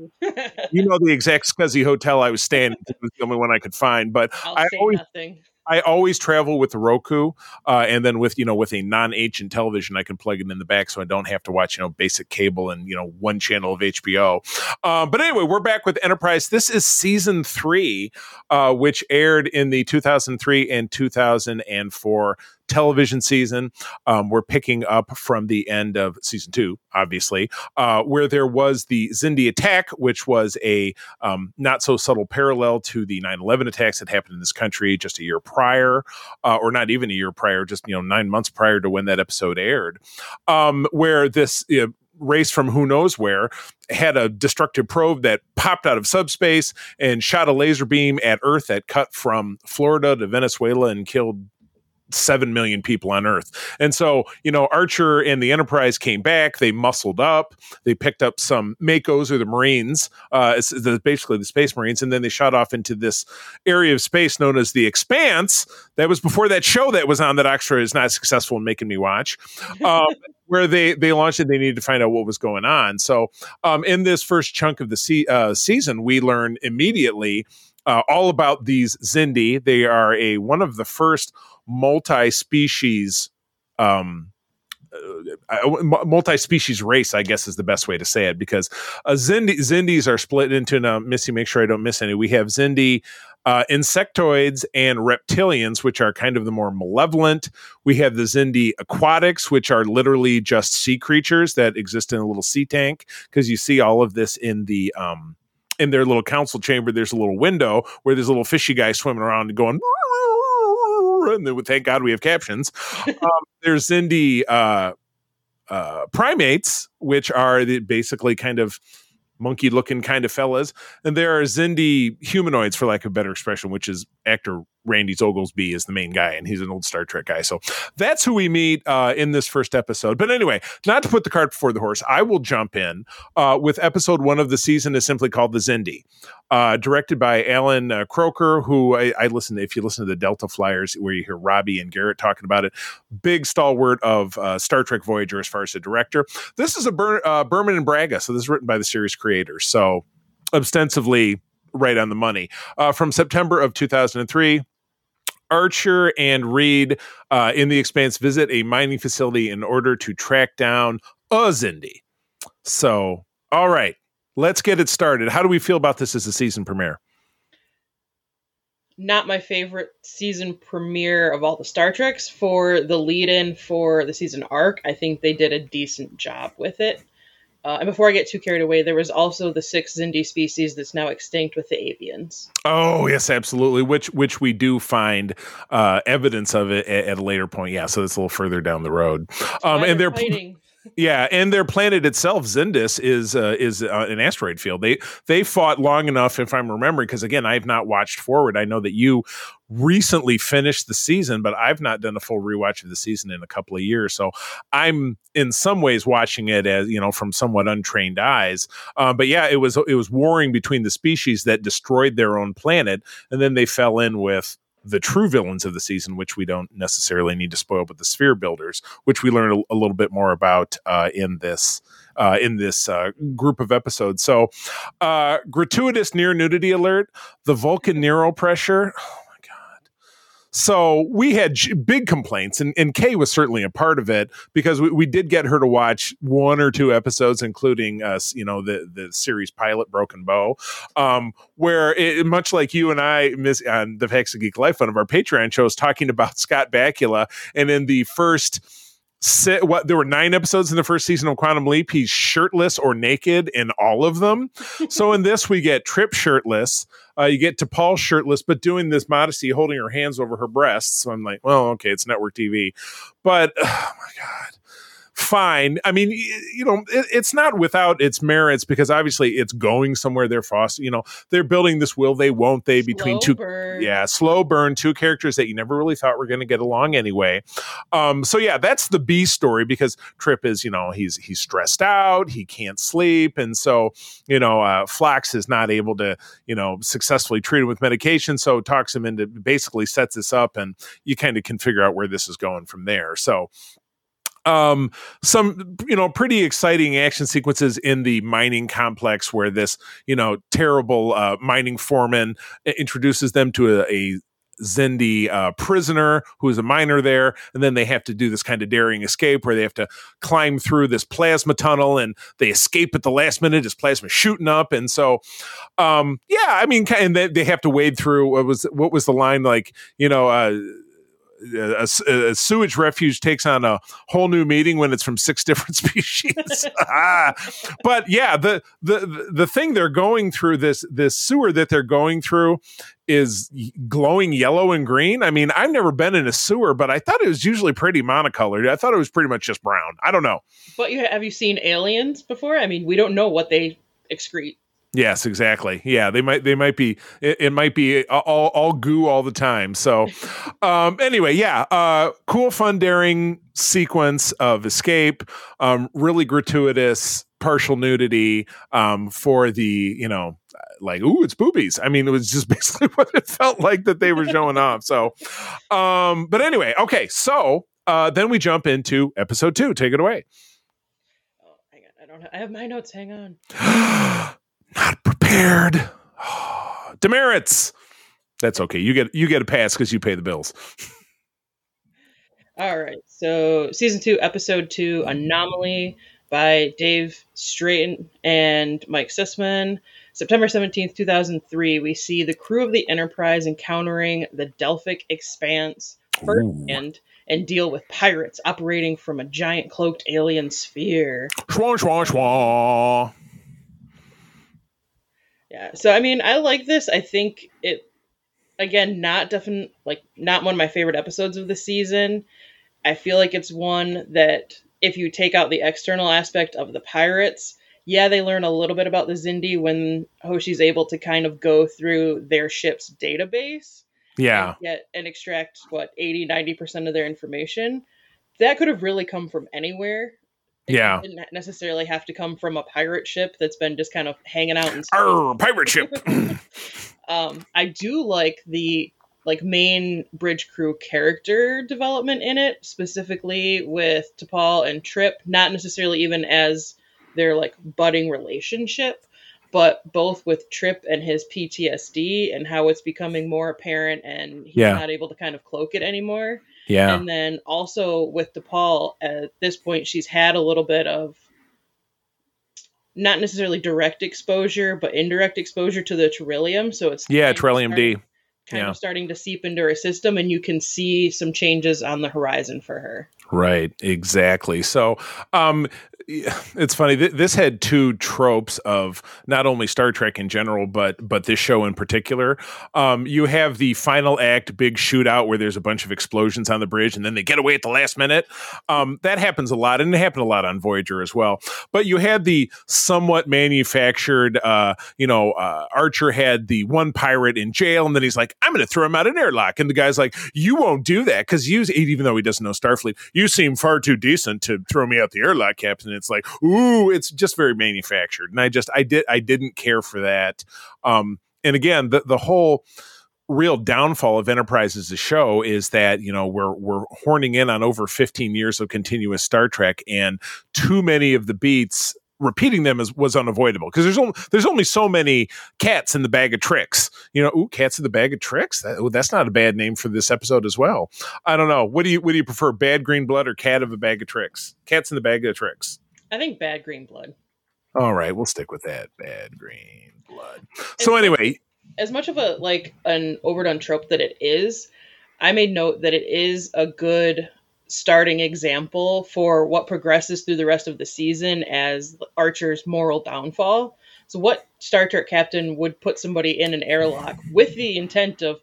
you know the exact scuzzy hotel I was staying. It was the only one I could find, but I'll I always. Nothing. I always travel with the Roku, uh, and then with you know with a non-ancient television, I can plug it in the back, so I don't have to watch you know basic cable and you know one channel of HBO. Um, but anyway, we're back with Enterprise. This is season three, uh, which aired in the 2003 and 2004 television season. Um, we're picking up from the end of season two, obviously, uh, where there was the Xindi attack, which was a um, not so subtle parallel to the 9 11 attacks that happened in this country just a year prior, uh, or not even a year prior, just you know nine months prior to when that episode aired, um, where this. You know, race from who knows where had a destructive probe that popped out of subspace and shot a laser beam at Earth that cut from Florida to Venezuela and killed 7 million people on Earth. And so, you know, Archer and the Enterprise came back. They muscled up. They picked up some MACOs or the Marines, uh, the, basically the Space Marines. And then they shot off into this area of space known as the Expanse. That was before that show that was on that Extra is not successful in making me watch. Um, where they they launched it, they needed to find out what was going on. So, um, in this first chunk of the se- uh, season, we learn immediately uh, all about these Xindi. They are a one of the first multi-species um, uh, multi-species race, I guess is the best way to say it, because uh, Xindi, Xindis are split into. Now, Missy, make sure I don't miss any. We have Xindi uh, insectoids and reptilians, which are kind of the more malevolent. We have the Xindi aquatics, which are literally just sea creatures that exist in a little sea tank. Because you see all of this in the um, in their little council chamber. There's a little window where there's a little fishy guy swimming around and going and then, thank God we have captions. um, there's Xindi uh, uh, primates, which are the, basically kind of monkey looking kind of fellas. And there are Xindi humanoids, for lack of a better expression, which is actor Randy Oglesby is the main guy, and he's an old Star Trek guy. So that's who we meet uh, in this first episode. But anyway, not to put the cart before the horse, I will jump in uh, with episode one of the season is simply called The Xindi, uh, directed by Alan uh, Kroeker, who I, I listen to, if you listen to the Delta Flyers, where you hear Robbie and Garrett talking about it, big stalwart of uh, Star Trek Voyager as far as a director. This is a Ber- uh, Berman and Braga, so this is written by the series creators. So ostensibly right on the money. from September of 2003 Archer and Reed uh, in the Expanse visit a mining facility in order to track down a Xindi. So, all right, let's get it started. How do we feel about this as a season premiere? Not my favorite season premiere of all the Star Treks. For the lead in for the season arc, I think they did a decent job with it. Uh, and before I get too carried away, there was also the sixth Xindi species that's now extinct with the avians. Oh yes, absolutely. Which which we do find uh, evidence of it at, at, a later point. Yeah, so it's a little further down the road. Um, and they're fighting yeah, and their planet itself, Xindus, is uh, is uh, an asteroid field. They they fought long enough, if I'm remembering, because again, I have not watched forward. I know that you recently finished the season, but I've not done a full rewatch of the season in a couple of years. So I'm in some ways watching it as you know from somewhat untrained eyes. Uh, but yeah, it was it was warring between the species that destroyed their own planet, and then they fell in with the true villains of the season, which we don't necessarily need to spoil, but the sphere builders, which we learn a, a little bit more about uh, in this uh, in this uh, group of episodes. So, uh, gratuitous near nudity alert: the Vulcan neuro pressure. So we had big complaints, and, and Kay was certainly a part of it because we, we did get her to watch one or two episodes, including us, you know, the the series pilot Broken Bow, um, where it, much like you and I miss on the Facts of Geek Life, one of our Patreon shows, talking about Scott Bakula, and in the first sit, what there were nine episodes in the first season of Quantum Leap. He's shirtless or naked in all of them. so in this, we get Trip shirtless. Uh, you get T'Pol shirtless, but doing this modesty, holding her hands over her breasts. So I'm like, well, okay, it's network TV, but oh my god fine. I mean, you know, it, it's not without its merits because obviously it's going somewhere. They're foster, you know, they're building this will they, won't they between slow two, burn. yeah, slow burn, two characters that you never really thought were going to get along anyway. Um, so yeah, that's the B story because Trip is, you know, he's he's stressed out, he can't sleep, and so you know, uh, Phlox is not able to, you know, successfully treat him with medication, so talks him into basically sets this up, and you kind of can figure out where this is going from there. So um some you know pretty exciting action sequences in the mining complex where this you know terrible uh mining foreman introduces them to a, a Xindi uh, prisoner who is a miner there, and then they have to do this kind of daring escape where they have to climb through this plasma tunnel, and they escape at the last minute. As plasma shooting up, and so, um, yeah, I mean, and they, they have to wade through. What was what was the line like? You know, uh, a, a, sewage refuge takes on a whole new meaning when it's from six different species. ah. But yeah, the the the thing they're going through this this sewer that they're going through is glowing yellow and green. I mean, I've never been in a sewer, but I thought it was usually pretty monocolored. I thought it was pretty much just brown. I don't know. But you, have you seen aliens before? I mean, we don't know what they excrete. Yes, exactly. Yeah, they might they might be it, it might be all, all goo all the time. So um anyway, yeah, uh cool fun daring sequence of escape, um really gratuitous partial nudity um for the, you know, like ooh, it's boobies. I mean, it was just basically what it felt like that they were showing off. So um but anyway, okay. So uh then we jump into episode 2. Take it away. Oh, hang on. I don't have, I have my notes. Hang on. not prepared. Demerits. That's okay. You get you get a pass because you pay the bills. All right. So season two, episode two, Anomaly by Dave Strain and Mike Sussman. September 17th, 2003, we see the crew of the Enterprise encountering the Delphic Expanse firsthand and deal with pirates operating from a giant cloaked alien sphere. Schwa, schwa, schwa. Yeah. So I mean, I like this. I think it again not definite like not one of my favorite episodes of the season. I feel like it's one that if you take out the external aspect of the pirates, yeah, they learn a little bit about the Xindi when Hoshi's able to kind of go through their ship's database. Yeah. And get and extract what 80 90% of their information. That could have really come from anywhere. It yeah. didn't necessarily have to come from a pirate ship that's been just kind of hanging out in Arr, pirate ship. um, I do like the like main bridge crew character development in it, specifically with T'Pol and Trip, not necessarily even as their like budding relationship, but both with Trip and his PTSD and how it's becoming more apparent and he's yeah. not able to kind of cloak it anymore. Yeah. And then also with T'Pol, at this point, she's had a little bit of not necessarily direct exposure, but indirect exposure to the Trellium. So it's yeah, Trellium D kind yeah. of starting to seep into her system and you can see some changes on the horizon for her. Right, exactly. So, um, it's funny. This had two tropes of not only Star Trek in general, but but this show in particular. Um, you have the final act big shootout where there's a bunch of explosions on the bridge, and then they get away at the last minute. Um, that happens a lot, and it happened a lot on Voyager as well. But you had the somewhat manufactured. Uh, you know, uh, Archer had the one pirate in jail, and then he's like, "I'm going to throw him out an airlock," and the guy's like, "You won't do that because you, even though he doesn't know Starfleet, you seem far too decent to throw me out the airlock, Captain." And it's like, ooh, it's just very manufactured. And I just I did I didn't care for that. Um, and again, the the whole real downfall of Enterprise as a show is that you know we're we're horning in on over 15 years of continuous Star Trek, and too many of the beats repeating them is, was unavoidable because there's only there's only so many cats in the bag of tricks. You know, ooh, cats in the bag of tricks. That, ooh, that's not a bad name for this episode as well. I don't know. What do you what do you prefer, bad green blood or cat of a bag of tricks? Cats in the bag of tricks. I think bad green blood. All right, we'll stick with that. Bad green blood. So anyway, as much of a like an overdone trope that it is, I made note that it is a good starting example for what progresses through the rest of the season as Archer's moral downfall. So, what Star Trek captain would put somebody in an airlock with the intent of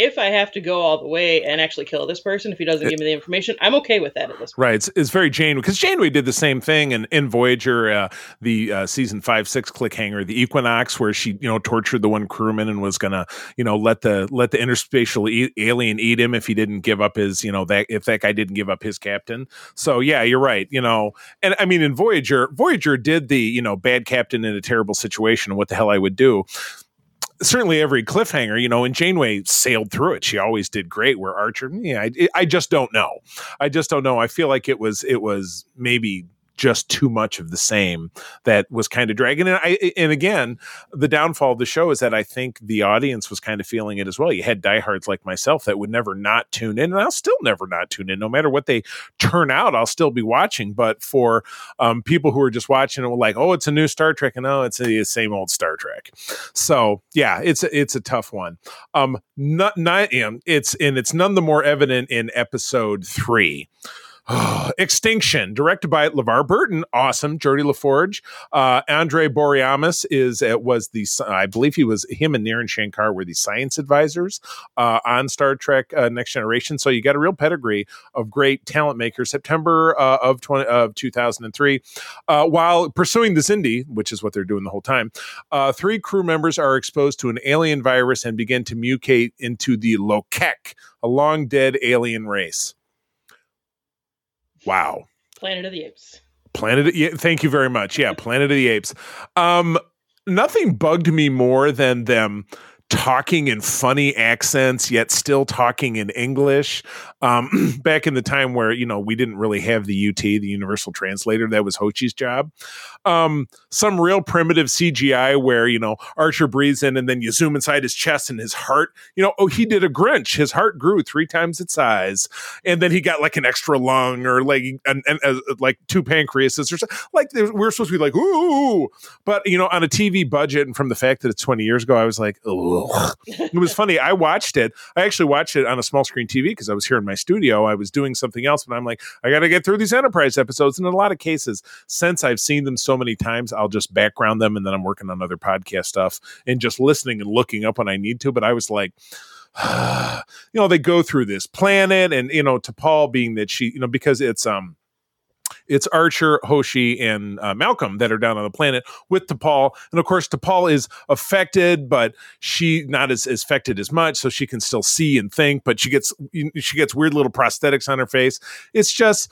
if I have to go all the way and actually kill this person if he doesn't it, give me the information, I'm okay with that at this point. Right. It's, it's very Janeway because Janeway did the same thing in, in Voyager, uh, the uh, season five, six cliffhanger, the Equinox, where she, you know, tortured the one crewman and was going to, you know, let the, let the interspatial e- alien eat him if he didn't give up his, you know, that, if that guy didn't give up his captain. So yeah, you're right. You know, and I mean, in Voyager, Voyager did the, you know, bad captain in a terrible situation what the hell I would do certainly every cliffhanger, you know, and Janeway sailed through it. She always did great. Where Archer, yeah, I, I just don't know. I just don't know. I feel like it was it was maybe just too much of the same that was kind of dragging. And I and again, the downfall of the show is that I think the audience was kind of feeling it as well. You had diehards like myself that would never not tune in, and I'll still never not tune in, no matter what they turn out. I'll still be watching. But for um, people who are just watching it, like, oh, it's a new Star Trek, and oh, it's the same old Star Trek. So yeah, it's a, it's a tough one. Um, not not it's and it's none the more evident in episode three Extinction, directed by LeVar Burton, awesome. Geordi LaForge, uh, Andre Bormanis is uh, was the I believe he was him and Naren Shankar were the science advisors uh, on Star Trek uh, Next Generation. So you got a real pedigree of great talent makers. September uh, of 20, of 2003, uh, while pursuing the Xindi, which is what they're doing the whole time, three crew members are exposed to an alien virus and begin to mutate into the Lokek, a long dead alien race. Wow. Planet of the Apes. Planet. Yeah, thank you very much. Yeah, Planet of the Apes. Um, nothing bugged me more than them talking in funny accents yet still talking in english um, back in the time where you know we didn't really have the ut the universal translator that was hoshi's job. Um, some real primitive cgi where you know archer breathes in and then you zoom inside his chest and his heart you know oh he did a grinch. His heart grew three times its size. And then he got like an extra lung or like and, uh, like two pancreases or something like we're supposed to be like ooh. But you know on a tv budget and from the fact that it's 20 years ago i was like oh it was funny. I watched it. I actually watched it on a small screen TV because I was here in my studio. I was doing something else, but I'm like, I got to get through these Enterprise episodes. And in a lot of cases, since I've seen them so many times, I'll just background them and then I'm working on other podcast stuff and just listening and looking up when I need to. But I was like, you know, they go through this planet and, you know, T'Pol being that she, you know, because it's, um, it's Archer, Hoshi, and uh, Malcolm that are down on the planet with T'Pol. And of course, T'Pol is affected, but she not as, as affected as much, so she can still see and think. But she gets she gets weird little prosthetics on her face. It's just,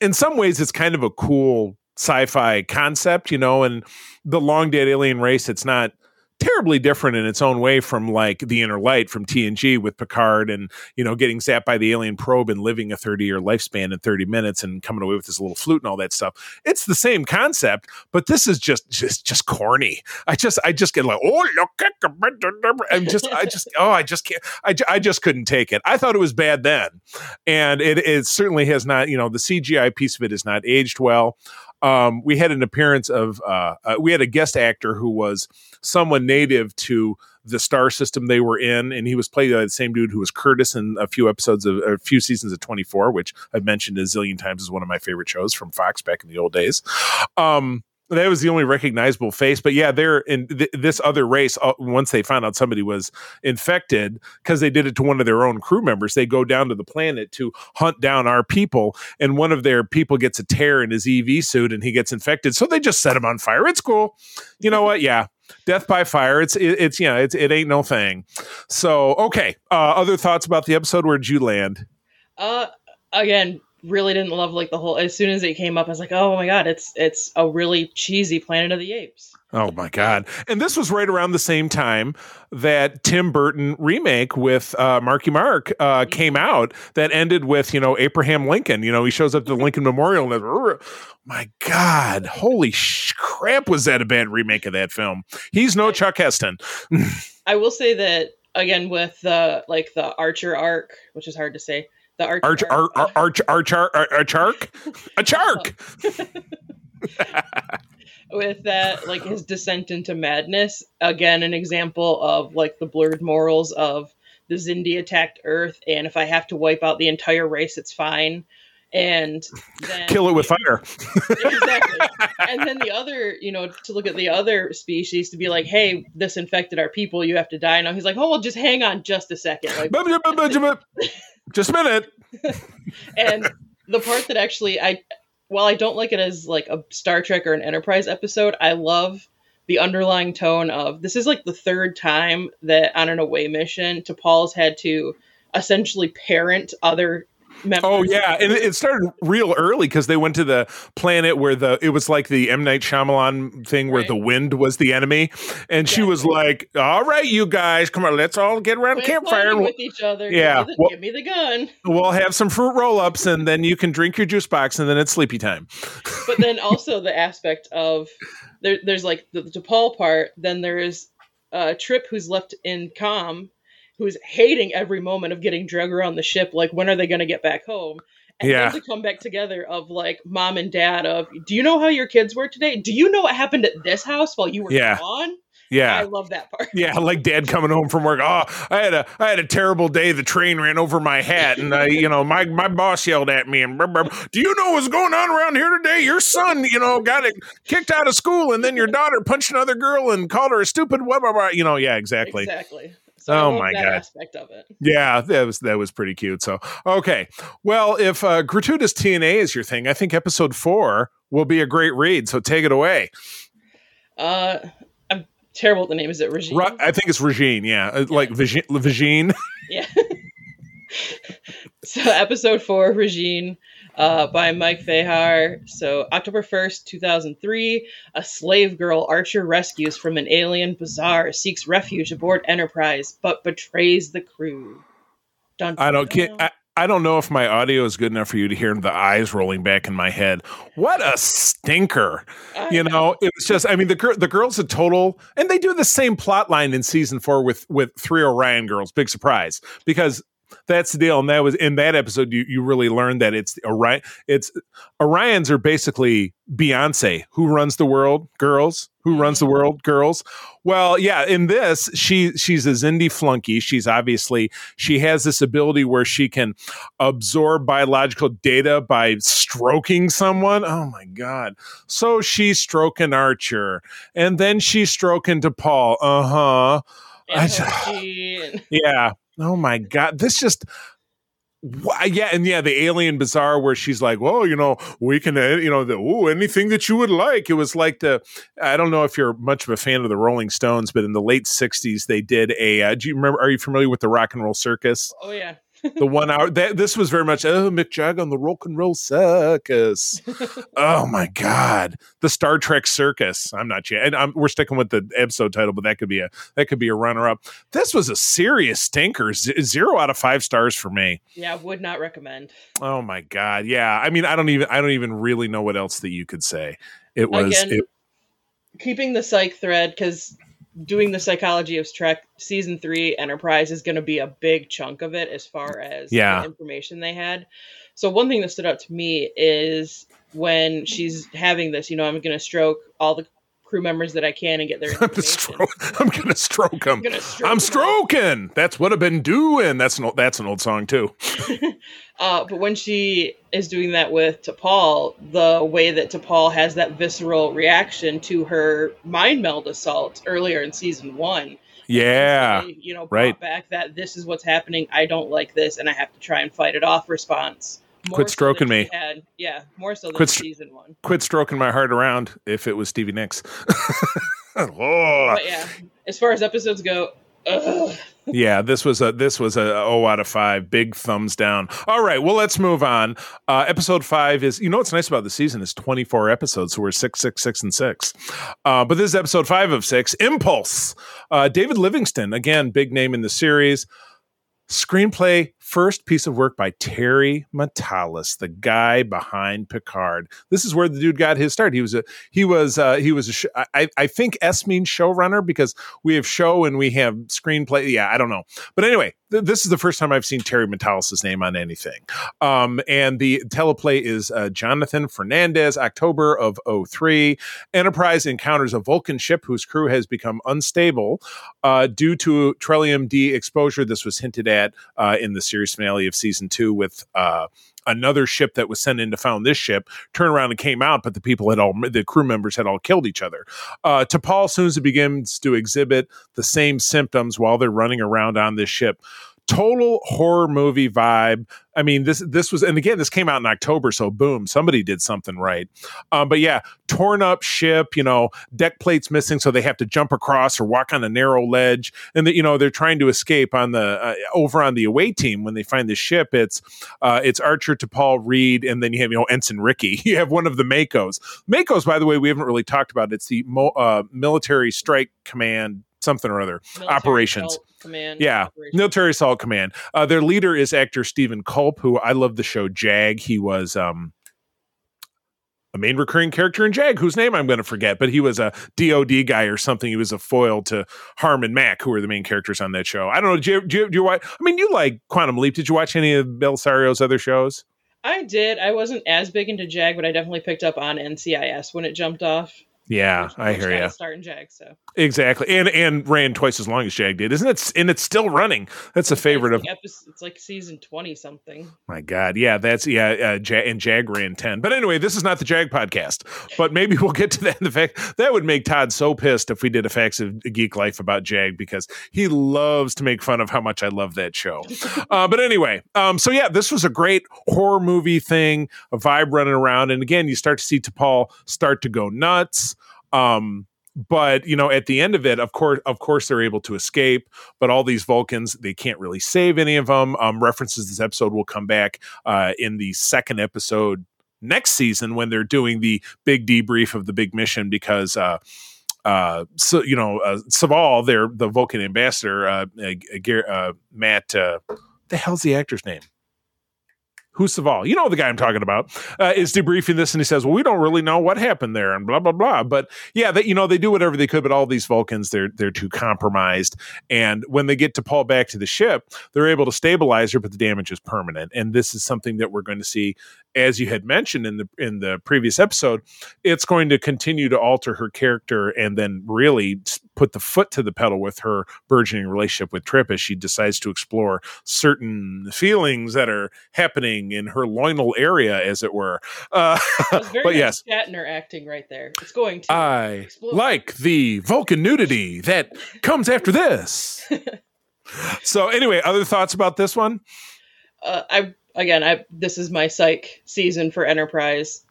in some ways, it's kind of a cool sci-fi concept, you know. And the long dead alien race, it's not terribly different in its own way from like the inner light from TNG with Picard and you know getting zapped by the alien probe and living a 30 year lifespan in 30 minutes and coming away with this little flute and all that stuff. It's the same concept, but this is just just just corny. I just I just get like oh look I'm just I just oh I just can't I, I just couldn't take it. I thought it was bad then, and it it certainly has not you know the CGI piece of it is not aged well um, we had an appearance of uh, uh, we had a guest actor who was someone native to the star system they were in, and he was played by the same dude who was Curtis in a few episodes of a few seasons of 24, which I've mentioned a zillion times as one of my favorite shows from Fox back in the old days. Um, that was the only recognizable face. But yeah, they're in th- this other race. Uh, once they found out somebody was infected, because they did it to one of their own crew members, they go down to the planet to hunt down our people. And one of their people gets a tear in his EV suit, and he gets infected. So they just set him on fire. It's cool. You know what? Yeah. Death by fire. It's it, it's yeah. It's it ain't no thing. So okay. Uh, other thoughts about the episode? Where'd you land? Uh, again, really didn't love like the whole as soon as it came up i was like oh my god it's it's a really cheesy planet of the apes. Oh my god. And this was right around the same time that tim burton remake with uh, marky mark uh, mm-hmm. came out that ended with you know abraham lincoln. You know he shows up to the lincoln memorial and my god holy sh- crap was that a bad remake of that film? He's no chuck heston. I will say that again with the like the archer arc which is hard to say the arch arch arch arch arch arch arch a shark. With that, like his descent into madness, again an example of like the blurred morals of the Xindi attacked Earth, and if I have to wipe out the entire race, it's fine. And then, kill it with fire. exactly. And then the other, you know, to look at the other species to be like, hey, this infected our people, you have to die now. He's like, oh, well, just hang on just a second. Like, just a minute. and the part that actually I while I don't like it as like a Star Trek or an Enterprise episode, I love the underlying tone of this is like the third time that on an away mission T'Pol's had to essentially parent other Oh yeah, and it started real early because they went to the planet where the it was like the M Night Shyamalan thing where right. the wind was the enemy, and she was like, "All right, you guys, come on, let's all get around campfire with each other. Yeah, give me, the, well, give me the gun. We'll have some fruit roll ups, and then you can drink your juice box, and then it's sleepy time." but then also the aspect of there, there's like the, the T'Pol part. Then there is uh, Trip who's left in Com who's hating every moment of getting drug around the ship. Like, when are they going to get back home? And yeah. to come back together of like mom and dad of, do you know how your kids were today? Do you know what happened at this house while you were yeah. gone? Yeah, I love that part. Yeah, like dad coming home from work. Oh, I had a I had a terrible day. The train ran over my hat, and uh, you know my my boss yelled at me. And blah, blah, blah. do you know what's going on around here today? Your son, you know, got it kicked out of school, and then your daughter punched another girl and called her a stupid. Blah, blah, blah. You know, yeah, exactly. Exactly. So oh my god! Aspect of it. Yeah, that was that was pretty cute. So okay, well, if uh, gratuitous TNA is your thing, I think episode four will be a great read. So take it away. Uh, I'm terrible at the name. Is it Rajiin? Ra- I think it's Rajiin. Yeah, uh, yeah. like Rajiin. yeah. so episode four, Rajiin uh, by Mike Fahar. So, October 1st, 2003, a slave girl Archer rescues from an alien bazaar, seeks refuge aboard Enterprise, but betrays the crew. Dun, I don't get. I, I don't know if my audio is good enough for you to hear the eyes rolling back in my head. What a stinker! you know, it was just. I mean, the girl, the girls a total, and they do the same plot line in season four with with three Orion girls. Big surprise because that's the deal. And that was in that episode, you, you really learned that it's Orion. It's Orions are basically Beyonce, who runs the world, girls, who runs the mm-hmm. world, girls. Well, yeah, in this, she she's a Xindi flunky. She's obviously she has this ability where she can absorb biological data by stroking someone. Oh my god. So she's stroking Archer. And then she's stroking T'Pol. Uh-huh. yeah. Oh my god, this just yeah, and yeah, the alien bazaar where she's like, "Well, you know, we can, uh, you know, the oh, anything that you would like." It was like the, I don't know if you're much of a fan of the Rolling Stones, but in the late '60s they did a. Uh, do you remember? Are you familiar with the Rock and Roll Circus? Oh yeah the one hour that this was very much oh Mick Jagger on the rock and roll circus. oh my god, the Star Trek circus. I'm not yet, and I'm, we're sticking with the episode title, but that could be a that could be a runner up. This was a serious stinker. Z- zero out of five stars for me. Yeah, would not recommend. Oh my god, yeah. I mean, I don't even I don't even really know what else that you could say. It was Again, it, keeping the psych thread because doing the psychology of Trek season three Enterprise is going to be a big chunk of it as far as yeah. the information they had. So one thing that stood out to me is when she's having this, you know, I'm going to stroke all the crew members that I can and get their information. I'm gonna stroke them. I'm, stroke I'm stroking. That's what I've been doing. That's an old, that's an old song too. uh, but when she is doing that with T'Pol, the way that T'Pol has that visceral reaction to her mind meld assault earlier in season one. Yeah, you know, right back that this is what's happening. I don't like this, and I have to try and fight it off. Response quit stroking so me. Had, yeah, more so than quit, season one. Quit stroking my heart around. If it was Stevie Nicks. oh. But yeah, as far as episodes go, yeah, this was a this was a O out of five. Big thumbs down. All right, well let's move on. Uh, episode five is you know what's nice about the season is twenty four episodes, so we're six, six, six, and six. Uh, but this is episode five of six. Impulse. Uh, David Livingston again, big name in the series. Screenplay, first piece of work by Terry Matalas, the guy behind Picard. This is where the dude got his start. He was a he was uh, he was a sh- I, I think S means showrunner because we have show and we have screenplay. Yeah, I don't know, but anyway, th- this is the first time I've seen Terry Matalas' name on anything. Um, and the teleplay is uh, Jonathan Fernandez, October of 03. Enterprise encounters a Vulcan ship whose crew has become unstable uh, due to Trellium D exposure. This was hinted at uh, in the series finale of season two with uh, another ship that was sent in to found this ship turned around and came out, but the people had all the crew members had all killed each other. Uh, T'Pol soon as it begins to exhibit the same symptoms while they're running around on this ship total horror movie vibe. I mean, this this was, and again, this came out in October, so boom, somebody did something right. Um, but yeah, torn up ship, you know, deck plates missing, so they have to jump across or walk on a narrow ledge, and that you know they're trying to escape on the uh, over on the away team when they find the ship. It's uh, it's Archer T'Pol Reed, and then you have you know Ensign Ricky. You have one of the MACOs. MACOs, by the way, we haven't really talked about. It's the Mo- uh, Military Strike Command something or other military operations. Command. Yeah, operation. military assault command. Uh, their leader is actor Steven Culp, who I love the show Jag. He was um, a main recurring character in Jag, whose name I'm going to forget, but he was a DoD guy or something. He was a foil to Harm and Mac, who were the main characters on that show. I don't know. Do you, do you, do you watch? I mean, you like Quantum Leap. Did you watch any of Bellisario's other shows? I did. I wasn't as big into Jag, but I definitely picked up on NCIS when it jumped off. Yeah, I hear you. Starting Jag, so exactly, and and ran twice as long as Jag did, isn't it? And it's still running. That's a favorite of. Episode, it's like season twenty something. My God, yeah, that's yeah. Uh, Jag, and Jag ran ten, but anyway, this is not the Jag podcast. But maybe we'll get to that. In the fact that would make Todd so pissed if we did a Facts of Geek Life about Jag because he loves to make fun of how much I love that show. uh, but anyway, um, so yeah, this was a great horror movie thing, a vibe running around, and again, you start to see T'Pol start to go nuts. Um, but you know at the end of it of course of course they're able to escape but all these vulcans they can't really save any of them um, references this episode will come back uh, in the second episode next season when they're doing the big debrief of the big mission because uh, uh, so you know, uh, Soval, they're the Vulcan ambassador, uh, uh, uh Matt. Uh, the hell's the actor's name? Who's Soval? You know the guy I'm talking about, uh, is debriefing this, and he says, "Well, we don't really know what happened there," and blah blah blah. But yeah, that you know they do whatever they could, but all these Vulcans they're they're too compromised, and when they get T'Pol back to the ship, they're able to stabilize her, but the damage is permanent, and this is something that we're going to see as you had mentioned in the in the previous episode, it's going to continue to alter her character and then really put the foot to the pedal with her burgeoning relationship with Trip as she decides to explore certain feelings that are happening in her loinal area, as it were. Uh, but yes, Shatner acting right there. It's going to. I explode. like the Vulcan nudity that comes after this. so, anyway, other thoughts about this one? uh, I again, I this is my psych season for Enterprise.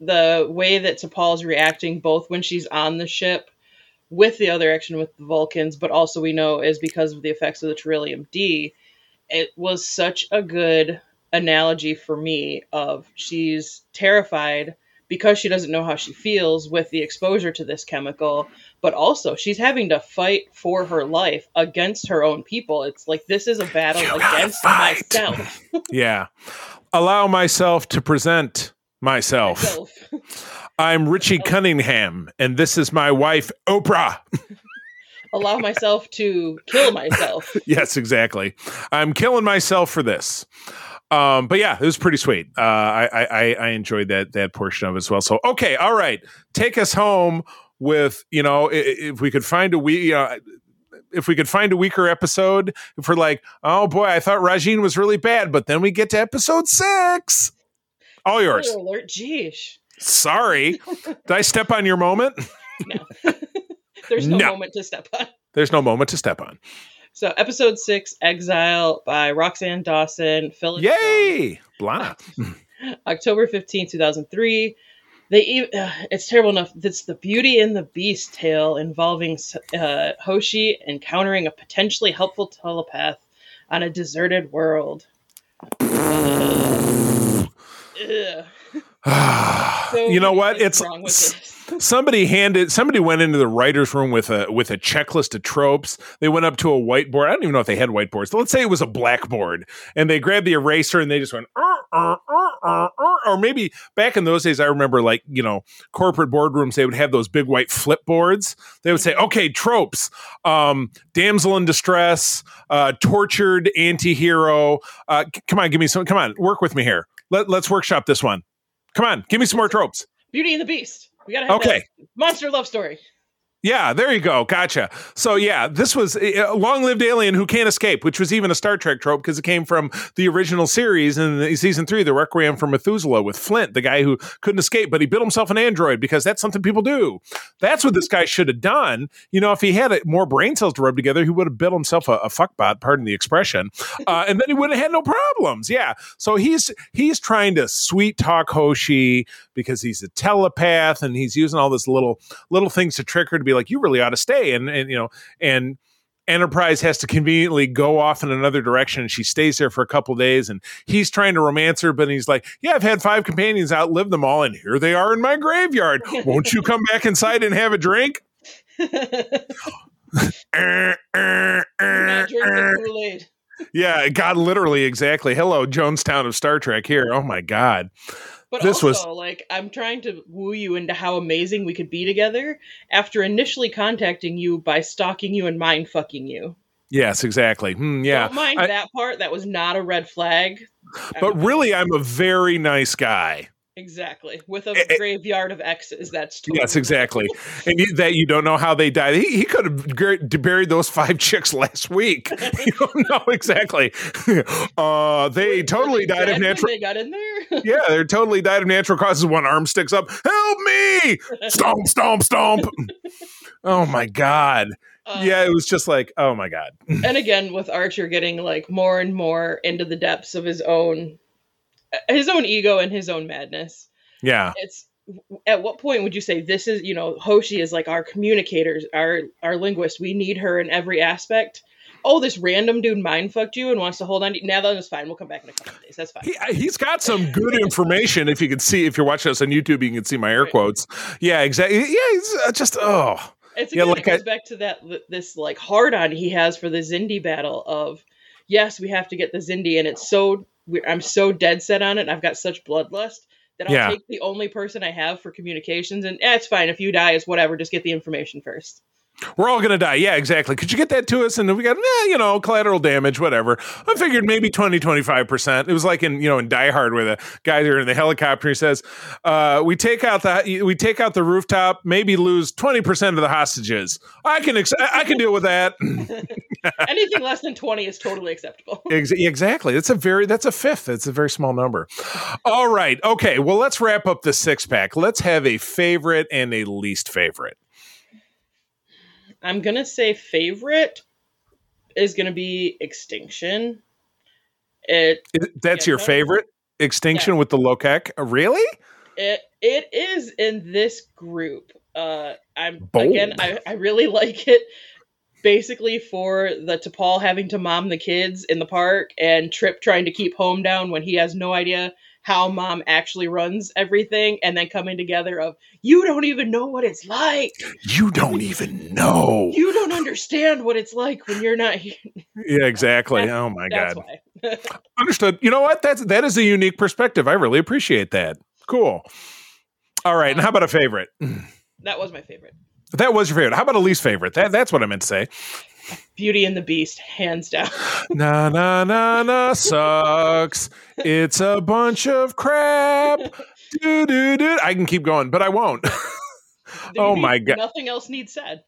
The way that T'Pol's reacting, both when she's on the ship with the other action with the Vulcans, but also we know is because of the effects of the Trellium D. It was such a good analogy for me of she's terrified because she doesn't know how she feels with the exposure to this chemical, but also she's having to fight for her life against her own people. It's like this is a battle you against myself. yeah. Allow myself to present myself. myself. I'm Richie Cunningham, and this is my wife, Oprah. Allow myself to kill myself. yes, exactly. I'm killing myself for this. Um, but yeah, it was pretty sweet. Uh, I, I I enjoyed that that portion of it as well. So okay, all right, take us home with you know if we could find a we. Uh, if we could find a weaker episode, if we're like, oh boy, I thought Rajiin was really bad, but then we get to episode six. All yours. alert, geesh. Sorry. Did I step on your moment? No. There's no, no, moment to step on. There's no moment to step on. So, episode six, Exile by Roxann Dawson, Phyllis. Yay! B'Elanna. October 15, 2003. They, uh, it's terrible enough. It's the Beauty and the Beast tale involving uh, Hoshi encountering a potentially helpful telepath on a deserted world. so you know what? It's somebody handed somebody went into the writers' room with a with a checklist of tropes. They went up to a whiteboard. I don't even know if they had whiteboards. Let's say it was a blackboard, and they grabbed the eraser and they just went. Uh, uh, uh, or maybe back in those days, I remember like you know corporate boardrooms. They would have those big white flip boards. They would say. "Okay, tropes: um, damsel in distress, uh, tortured anti-hero. Uh, c- come on, give me some. Come on, work with me here. Let, let's workshop this one." Come on, give me some more tropes. Beauty and the Beast. We gotta have okay. monster love story. Yeah, there you go. Gotcha. So yeah, this was a long-lived alien who can't escape, which was even a Star Trek trope because it came from the original series in season three, the Requiem for Methuselah with Flint, the guy who couldn't escape, but he built himself an android because that's something people do. That's what this guy should have done. You know, if he had eh, more brain cells to rub together, he would have built himself a, a fuckbot, pardon the expression, uh, and then he wouldn't have had no problems. Yeah. So he's he's trying to sweet talk Hoshi because he's a telepath and he's using all this little little things to trick her to be like, you really ought to stay. And, and, you know, and, Enterprise has to conveniently go off in another direction and she stays there for a couple days and he's trying to romance her, but he's like, Yeah, I've had five companions, outlive them all, and here they are in my graveyard. Won't you come back inside and have a drink? yeah, God, literally, exactly. Hello, Jonestown of Star Trek here. Oh my God. But this also, was like, I'm trying to woo you into how amazing we could be together after initially contacting you by stalking you and mind fucking you. Yes, exactly. Mm, yeah. Don't mind I, that part. That was not a red flag. But really, I'm a very nice guy. Exactly. With a it, graveyard of X's. That's totally yes, exactly. and you, that you don't know how they died. He, he could have buried those five chicks last week. you don't know exactly. Uh, they Wait, totally they died of natural. They got in there. yeah, they totally died of natural causes. One arm sticks up. Help me! stomp, stomp, stomp. oh my god. Um, yeah, it was just like, oh my god. and again, with Archer getting like more and more into the depths of his own his own ego and his own madness. Yeah. It's at what point would you say this is, you know, Hoshi is like our communicators, our our linguist. We need her in every aspect. Oh, this random dude mind fucked you and wants to hold on to you. Now that's fine. We'll come back in a couple days. That's fine. He, has got some good information. if you can see, if you're watching us on YouTube, you can see my air right. quotes. Yeah, exactly. Yeah, it's uh, just oh. It's again, yeah, like it goes I, back to that this like hard on he has for the Xindi battle of yes, we have to get the Xindi, and it's so I'm so dead set on it. I've got such bloodlust that I'll yeah. take the only person I have for communications, and eh, it's fine if you die, it's whatever. Just get the information first. We're all going to die. Yeah, exactly. Could you get that to us? And we got, eh, you know, collateral damage, whatever. I figured maybe 20, 25%. It was like in, you know, in Die Hard where the guy there in the helicopter, he says, uh, we take out the, we take out the rooftop, maybe lose 20% of the hostages. I can, ex- I can deal with that. Anything less than 20 is totally acceptable. exactly. That's a very, that's a fifth. It's a very small number. All right. Okay. Well, let's wrap up the six pack. Let's have a favorite and a least favorite. I'm gonna say favorite is gonna be Extinction. It that's yeah, your favorite extinction yeah. with the Lokek? Really? It it is in this group. Uh, I'm Bold. again. I, I really like it. Basically, for the T'Pol having to mom the kids in the park and Trip trying to keep home down when he has no idea how mom actually runs everything, and then coming together of you don't even know what it's like. You don't even know. You don't understand what it's like when you're not here. Yeah, exactly. oh my god. Understood. You know what? That's that is a unique perspective. I really appreciate that. Cool. All right. And how about a favorite? That was my favorite. That was your favorite. How about a least favorite? That that's what I meant to say. Beauty and the Beast, hands down. na na na na sucks. It's a bunch of crap. Do do do. I can keep going, but I won't. oh my god. Nothing else needs said.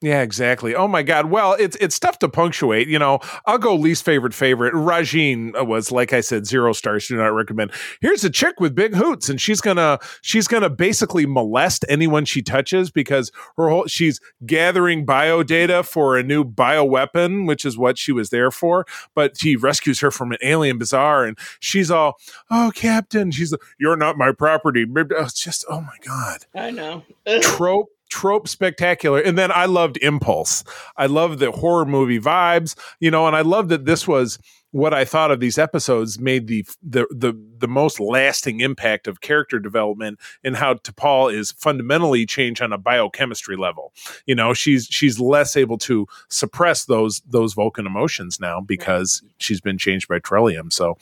Yeah, exactly. Oh my God. Well, it's it's tough to punctuate. You know, I'll go least favorite favorite. Rajiin uh, was, like I said, zero stars. Do not recommend. Here's a chick with big hoots, and she's gonna she's gonna basically molest anyone she touches because her whole she's gathering bio data for a new bio weapon, which is what she was there for. But he rescues her from an alien bazaar, and she's all, "Oh, Captain," she's, "You're not my property." Oh, it's just, oh my God. I know. Trope trope spectacular. And then I loved Impulse. I loved the horror movie vibes, you know, and I love that this was what I thought of these episodes made the the the the most lasting impact of character development and how T'Pol is fundamentally changed on a biochemistry level. You know, she's she's less able to suppress those those Vulcan emotions now because she's been changed by Trellium. So,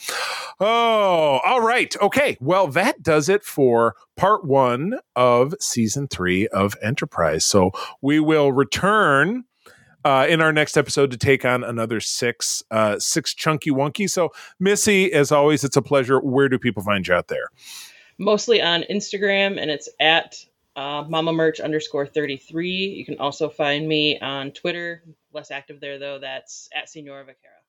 oh, all right, okay. Well, that does it for part one of season three of Enterprise. So we will return uh, in our next episode to take on another six uh, six chunky wonky. So Missy, as always, it's a pleasure. Where do people find you out there? Mostly on Instagram, and it's at uh, Mama Merch underscore thirty three. You can also find me on Twitter. Less active there though. That's at Senora Vaquera.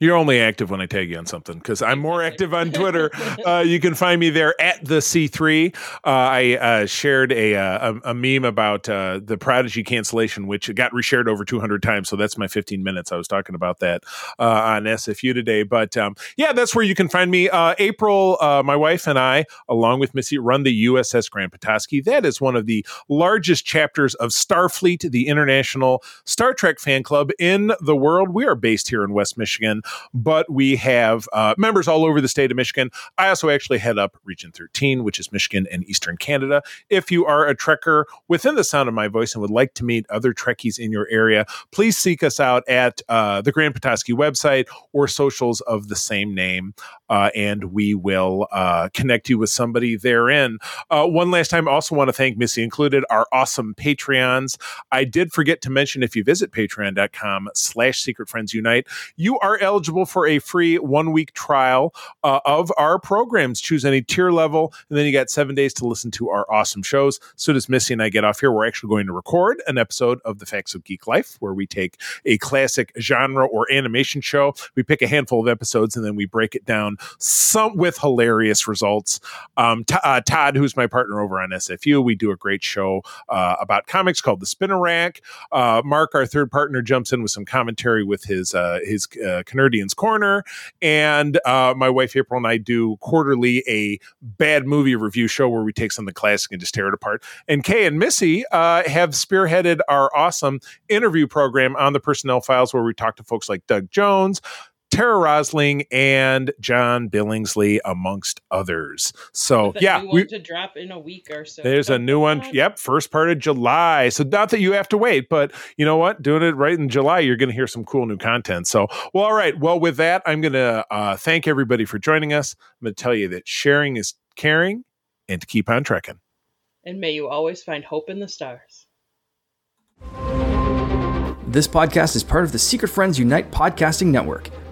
You're only active when I tag you on something because I'm more active on Twitter. uh, you can find me there at the C3. Uh, I uh, shared a, uh, a, a meme about uh, the Prodigy cancellation, which got reshared over 200 times. So that's my 15 minutes. I was talking about that uh, on SFU today. But um, yeah, that's where you can find me. April, my wife and I, along with Missy, run the USS Grand Petoskey. That is one of the largest chapters of Starfleet, the international Star Trek fan club in the world. We are based here in West Michigan but we have uh, members all over the state of Michigan. I also actually head up Region 13, which is Michigan and Eastern Canada. If you are a Trekker within the sound of my voice and would like to meet other Trekkies in your area, please seek us out at uh, the Grand Petoskey website or socials of the same name, uh, and we will uh, connect you with somebody therein. Uh, one last time, I also want to thank Missy included, our awesome Patreons. I did forget to mention if you visit patreon.com slash secret friends unite, you are eligible eligible for a free one week trial uh, of our programs. Choose any tier level, and then you got seven days to listen to our awesome shows. So does Missy and I get off here, we're actually going to record an episode of The Facts of Geek Life where we take a classic genre or animation show. We pick a handful of episodes and then we break it down some with hilarious results. Um, t- uh, Todd, who's my partner over on SFU, we do a great show uh, about comics called The Spinner Rack. Uh, Mark, our third partner, jumps in with some commentary with his uh, his uh, Nerdian's Corner. And uh, my wife April and I do quarterly a bad movie review show where we take something classic and just tear it apart. And Kae and Missy uh, have spearheaded our awesome interview program on the Personnel Files where we talk to folks like Doug Jones, Tara Rosling and John Billingsley, amongst others. So yeah, we to drop in a week or so. There's a new one. Yep, first part of July. So not that you have to wait, but you know what? Doing it right in July, you're going to hear some cool new content. So well, all right. Well, with that, I'm going to uh, thank everybody for joining us. I'm going to tell you that sharing is caring, and to keep on trekking. And may you always find hope in the stars. This podcast is part of the Secret Friends Unite podcasting network.